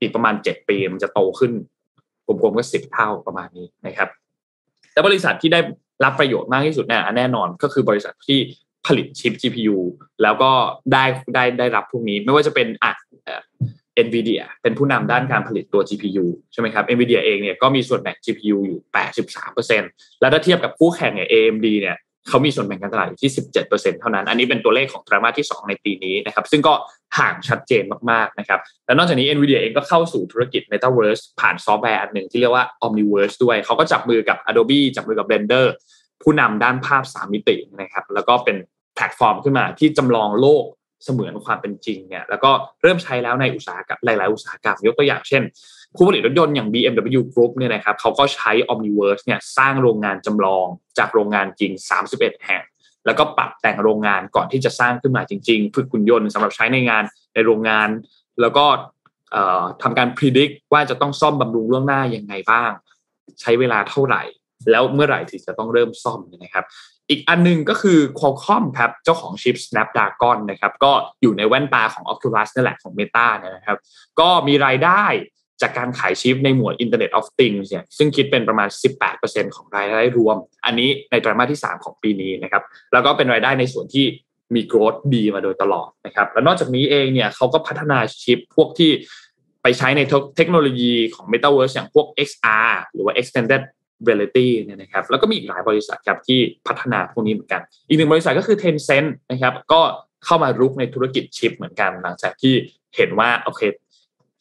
อีกประมาณ 7 ปีมันจะโตขึ้นกลมๆก็ 10 เท่าประมาณนี้นะครับแต่บริษัทที่ได้รับประโยชน์มากที่สุดเนี่ยแน่นอนก็คือบริษัทที่ผลิตชิป GPU แล้วก็ได้ได้ได้รับพวกนี้ไม่ว่าจะเป็นอะ NVIDIA เป็นผู้นำด้านการผลิตตัว GPU ใช่ไหมครับ NVIDIA เองเนี่ยก็มีส่วนแบ่ง GPU อยู่ 83%แล้วถ้าเทียบกับคู่แข่งเนี่ย AMD เนี่ยเขามีส่วนแบ่งการตลาดอยู่ที่ 17%เท่านั้น อันนี้เป็นตัวเลขของไตรมาสที่ 2 ในปีนี้นะครับ ซึ่งก็ห่างชัดเจนมากๆนะครับ และนอกจากนี้ NVIDIA เองก็เข้าสู่ธุรกิจ Metaverse ผ่านซอฟต์แวร์อันหนึ่งที่เรียกว่า Omniverse ด้วย เขาก็จับมือกับ Adobe จับมือกับ Blender ผู้นำด้านภาพ 3 มิตินะครับ แล้วก็เป็นแพลตฟอร์มขึ้นมาที่จำลองโลก เสมือนความเป็นจริงเนี่ยแล้วก็เริ่มใช้แล้วในอุตสาหกรรมหลาย ๆ อุตสาหกรรมยกตัวอย่างเช่นผู้ผลิตรถยนต์อย่าง BMW Group เนี่ยนะครับเขาก็ใช้ Omniverse เนี่ยสร้างโรงงานจำลองจากโรงงานจริง 31 แห่ง แล้วก็ปรับแต่งโรงงานก่อนที่จะสร้างขึ้นมาจริง ๆ ฝึกขุนยนต์สำหรับใช้ในงานในโรงงาน แล้วก็ทำการพิจิตรว่าจะต้องซ่อมบำรุงล่วงหน้ายังไงบ้าง ใช้เวลาเท่าไหร่ แล้วเมื่อไหร่ถึงจะต้องเริ่มซ่อมนะครับ อีกอันนึงก็คือ Qualcomm ครับเจ้าของชิป Snapdragon นะครับก็อยู่ในแว่นตาของ Oculus นั่นแหละของ Meta นะครับ ก็มีรายได้จากการขายชิปในหมวด Internet of Things เนี่ยซึ่งคิดเป็นประมาณ 18%ของรายได้รวม อันนี้ในไตรมาสที่ 3 ของปีนี้นะครับ แล้วก็เป็นรายได้ในส่วนที่มีโกรดดีมาโดยตลอดนะครับ แล้วนอกจากนี้เองเนี่ยเขาก็พัฒนาชิปพวกที่ไปใช้ในเทคโนโลยีของ Metaverse อย่างพวก XR หรือว่า Extended Reality เนี่ยนะครับแล้วก็มีอีกหลายบริษัทครับที่พัฒนาพวกนี้เหมือนกัน อีกหนึ่งบริษัทก็คือ Tencent นะครับก็เข้ามารุกในธุรกิจชิปเหมือนกัน หลังจากที่เห็นว่าโอเค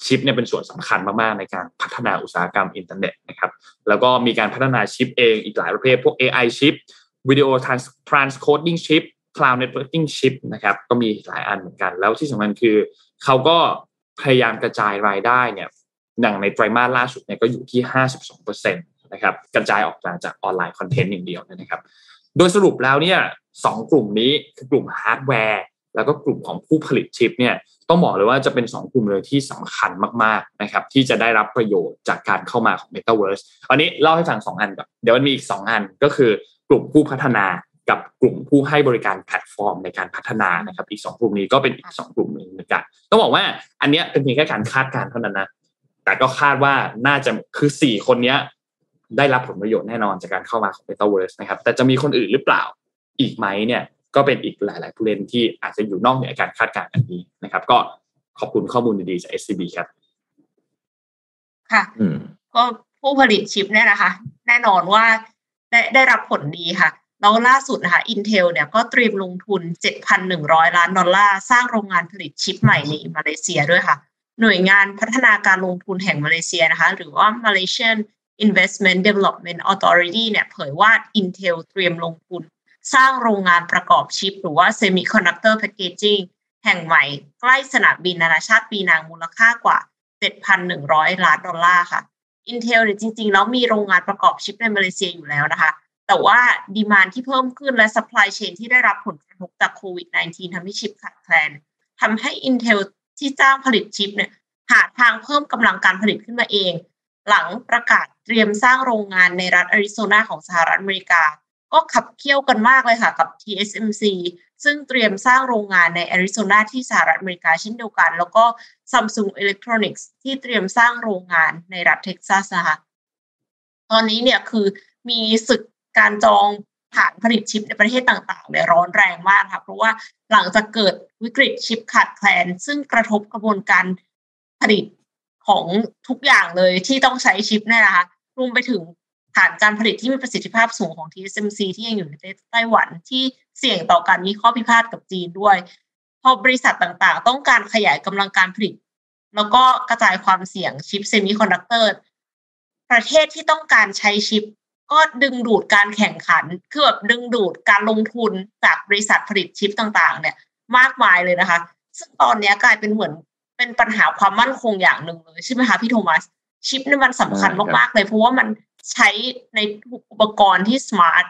ชิปเนี่ยเป็นส่วนสำคัญมาก ๆ ในการพัฒนาอุตสาหกรรมอินเทอร์เน็ตนะครับแล้วก็มีการพัฒนาชิปเองอีกหลายประเภท พวก AI ชิปวิดีโอ transcoding ชิป cloud networking ชิปนะครับก็มีหลายอันเหมือนกัน แล้วที่สำคัญคือเขาก็พยายามกระจายรายได้เนี่ยอย่างในไตรมาสล่าสุดเนี่ยก็อยู่ที่ 52% นะครับกระจายออกมาจาก online content อย่างเดียวนะครับ โดยสรุปแล้วเนี่ยสองกลุ่มนี้คือกลุ่มฮาร์ดแวร์แล้วก็กลุ่มของผู้ผลิตชิปเนี่ยต้องบอกเลยว่าจะเป็นสองกลุ่มเลยที่สำคัญมากๆนะครับที่จะได้รับประโยชน์จากการเข้ามาของ Metaverse อันนี้เล่าให้ฟังสองอันก่อนเดี๋ยวมันมีอีกสองอันก็คือกลุ่มผู้พัฒนากับกลุ่มผู้ให้บริการแพลตฟอร์มในการพัฒนานะครับอีกสองกลุ่มนี้ก็เป็นอีกสองกลุ่มหนึ่งเหมือนกันต้องบอกว่าอันนี้เป็นเพียงแค่การคาดการณ์เท่านั้นนะแต่ก็คาดว่าน่าจะคือสี่คนเนี้ย ได้รับผลประโยชน์แน่นอนจากการเข้ามาของ Metaverse นะครับ แต่จะมีคนอื่นหรือเปล่าอีกไหมเนี่ย ก็เป็นอีกหลาย ๆ ผู้เล่นที่อาจจะอยู่นอกเหนือการคาดการณ์อันนี้นะครับ ก็ขอบคุณข้อมูลดี ๆ จาก SCB ครับ ค่ะอืมก็ผู้ผลิตชิปเนี่ยนะคะ แน่นอนว่าได้ได้รับผลดีค่ะแล้วล่าสุดนะคะ Intel เนี่ยก็เตรียมลงทุน 7,100 ล้านดอลลาร์ สร้างโรงงานผลิตชิปใหม่ในมาเลเซียด้วยค่ะ หน่วยงานพัฒนาการลงทุนแห่งมาเลเซียนะคะ หรือว่า Malaysian Investment Development Authority เนี่ยเผยว่า Intel เตรียมลงทุน สร้างโรงงานประกอบชิป หรือว่า Semiconductor Packaging แห่งใหม่ใกล้สนามบินนานาชาติปีนางมูลค่ากว่า 7,100 ล้านดอลลาร์ค่ะ Intel เนี่ยจริง ๆ แล้วมีโรงงานประกอบชิปในมาเลเซียอยู่แล้วนะคะ แต่ว่าดีมานที่เพิ่มขึ้นและ supply chain ที่ได้รับผลกระทบจากโควิด -19 ทำให้ชิปขาดแคลนทำให้ Intel ที่จ้างผลิตชิปเนี่ยหาทางเพิ่มกำลังการผลิตขึ้นมาเอง หลังประกาศเตรียมสร้างโรงงานในรัฐอาริโซนาของสหรัฐอเมริกา ก็ขับเคี่ยวกันมากเลยค่ะกับ TSMC ซึ่งเตรียมสร้างโรงงานในแอริโซนาที่สหรัฐอเมริกาเช่นเดียวกัน แล้วก็ Samsung Electronics ที่เตรียมสร้างโรงงานในรัฐเท็กซัสนะคะตอนนี้เนี่ยคือมีศึกการจองฐานผลิตชิปในประเทศต่างๆเนี่ยร้อนแรงมากค่ะเพราะว่าหลังจากเกิดวิกฤตชิปขาดแคลน ซึ่งกระทบกระบวนการผลิต ของทุกอย่างเลยที่ต้องใช้ชิปเนี่ยนะคะรวมไปถึงฐานการผลิตที่มีประสิทธิภาพสูงของ TSMC ที่ยังอยู่ในไต้หวันที่เสี่ยงต่อการมีข้อพิพาทกับจีนด้วย พอบริษัทต่างๆ ต้องการขยายกำลังการผลิต แล้วก็กระจายความเสี่ยงชิปเซมิคอนดักเตอร์ประเทศที่ต้องการใช้ชิป ก็ดึงดูดการแข่งขันคือแบบดึงดูดการลงทุนจากบริษัทผลิตชิปต่างๆ เนี่ยมากมายเลยนะคะ ซึ่งตอนนี้กลายเป็นเหมือน เป็นปัญหาความมั่นคงอย่างหนึ่งเลยใช่ไหมคะพี่โทมัสชิปนี่มันสำคัญมากๆเลย เพราะว่ามันใช้ในอุปกรณ์ที่ smart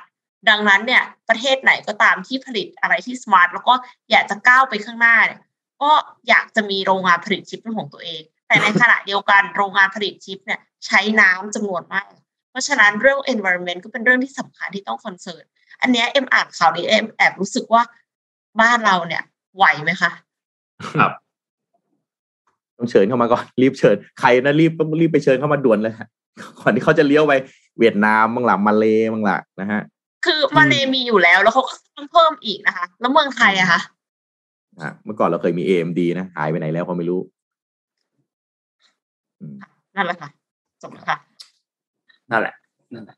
ดังนั้นเนี่ย ประเทศไหนก็ตามที่ผลิตอะไรที่ smart แล้วก็อยากจะก้าวไปข้างหน้าเนี่ยก็อยากจะมีโรงงานผลิตชิปเป็นของตัวเอง แต่ในขณะเดียวกันโรงงานผลิตชิปเนี่ยใช้น้ำจำนวนมาก เพราะฉะนั้นเรื่อง environment ก็เป็นเรื่องที่สำคัญที่ต้อง concern อันเนี้ยเอ็มอ่านข่าวนี้เอ็มแอบรู้สึกว่าบ้านเราเนี่ยไหวไหมคะ ครับ ต้องเชิญเข้ามาก่อนรีบเชิญใครนะรีบต้องรีบไปเชิญเข้ามาด่วนเลยฮะก่อนที่เขาจะเลี้ยวไปเวียดนามบ้างหล่ะมาเลบ้างล่ะนะฮะ คือมาเลมีอยู่แล้วแล้วเขาก็ต้องเพิ่มอีกนะคะ แล้วเมืองไทยอะคะอะเมื่อก่อนเราเคยมี AMD นะหายไปไหนแล้วก็ไม่รู้อืมนั่นแหละค่ะจบแล้วค่ะนั่นแหละนั่นแหละ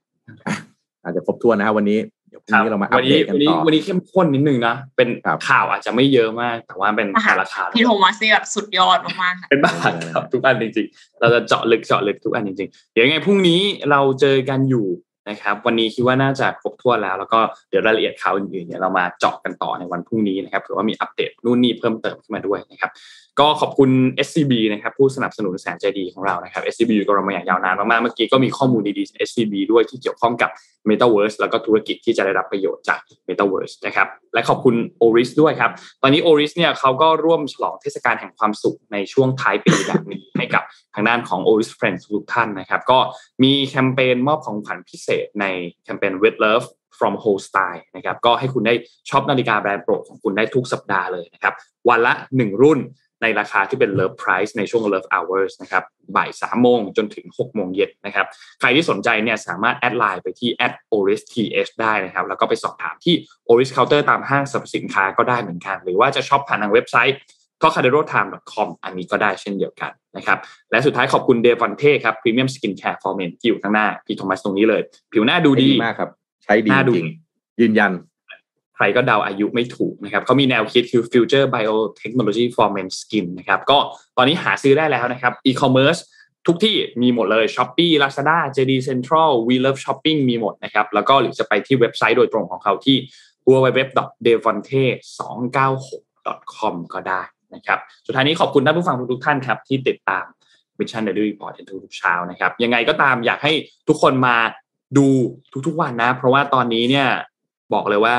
อาจจะครบถ้วนนะฮะวันนี้ เดี๋ยวพรุ่งนี้เรามาอัปวันเดนี้ตกันวันนี้ต่อวันนี้เข้มข้นนิดนึงนะ เป็นครับข่าวอาจจะไม่เยอะมาก แต่ว่าเป็นอ่าฮะแต่ละข่าวพี่โทมัสนี่แบบสุดยอดมากๆค่ะเป็นบ้าครับทุกอันจริงๆ เราจะเจาะลึกเจาะลึกทุกอันจริงๆ เดี๋ยวยังไงพรุ่งนี้เราเจอกันอยู่นะครับ วันนี้คิดว่าน่าจะครบถ้วนแล้ว แล้วก็เดี๋ยวรายละเอียดข่าวอื่นๆเนี่ยเรามาเจาะกันต่อในวันพรุ่งนี้นะครับเผื่อว่ามีอัปเดตนู่นนี่เพิ่มเติมขึ้นมาด้วยนะครับก็ขอบคุณ SCB นะครับผู้สนับสนุนแสนใจดีของเรานะครับ SCB อยู่กับเรามาอย่างยาวนานมากๆ เมื่อกี้ก็มีข้อมูลดีๆ SCB ด้วยที่เกี่ยวข้องกับ Metaverse แล้วก็ธุรกิจที่จะได้รับประโยชน์จาก Metaverse นะครับและขอบคุณ Oris ด้วยครับ ตอนนี้ Oris เนี่ยเขาก็ร่วมฉลองเทศกาลแห่งความสุขในช่วงท้ายปีแบบนี้ ให้กับทางด้านของ Oris Friends ทุกท่านนะครับก็มีแคมเปญมอบของขวัญพิเศษในแคมเปญ With Love from Whole Style นะครับก็ให้คุณได้ช็อปนาฬิกาแบรนด์โปรดของคุณได้ทุกสัปดาห์เลยนะครับวันละ 1 รุ่น ในราคาที่เป็น Love Price ในช่วง Love Hours นะครับบ่าย3โมงจนถึง6โมงเย็นนะครับ ใครที่สนใจเนี่ยสามารถ add LINE ไปที่ @oristh ได้นะครับ แล้วก็ไปสอบถามที่ Oris Counter ตามห้างสรรพสินค้าก็ได้เหมือนกัน หรือว่าจะช็อปผ่านทางเว็บไซต์ t o c a d e r o t i m e c o m อันนี้ก็ได้เช่นเดียวกันนะครับ และสุดท้ายขอบคุณเดวอนเท่ครับ Premium Skin Care for Men ที่อยู่ข้างหน้า พี่โทมัสตรงนี้เลย ผิวหน้าดูดีมากครับ ใช้ดีน่าดูจริงยืนยัน ใครก็เดาอายุไม่ถูกนะครับเขามีแนวคิดคือ Future Biotechnology for Men Skin นะครับก็ตอนนี้หาซื้อได้แล้วนะครับ e-commerce ทุกที่มีหมดเลย Shopee Lazada JD Central We Love Shopping มีหมดนะครับ แล้วก็หรือจะไปที่เว็บไซต์โดยตรงของเขาที่ www.devonte296.com ก็ได้นะครับ สุดท้ายนี้ขอบคุณท่านผู้ฟังทุกท่านครับ ที่ติดตาม Mission Daily Report ทุกเช้านะครับ ยังไงก็ตามอยากให้ทุกคนมาดูทุกๆวันนะ เพราะว่าตอนนี้เนี่ย บอกเลยว่า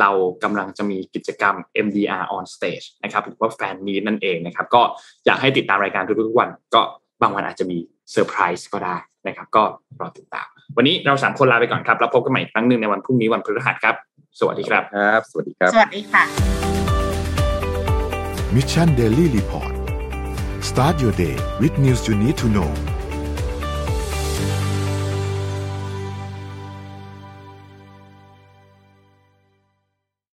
เรากำลังจะมีกิจกรรม MDR on stage นะครับหรือว่าแฟนมีนั่นเองนะครับ ก็อยากให้ติดตามรายการทุกๆวัน ก็บางวันอาจจะมีเซอร์ไพรส์ก็ได้นะครับ ก็รอติดตาม วันนี้เราสามคนลาไปก่อนครับ แล้วพบกันใหม่อีกครั้งหนึ่งในวันพรุ่งนี้วันพฤหัสครับ สวัสดีครับครับ สวัสดีครับ สวัสดีค่ะ Mission Daily Report start your day with news you need to know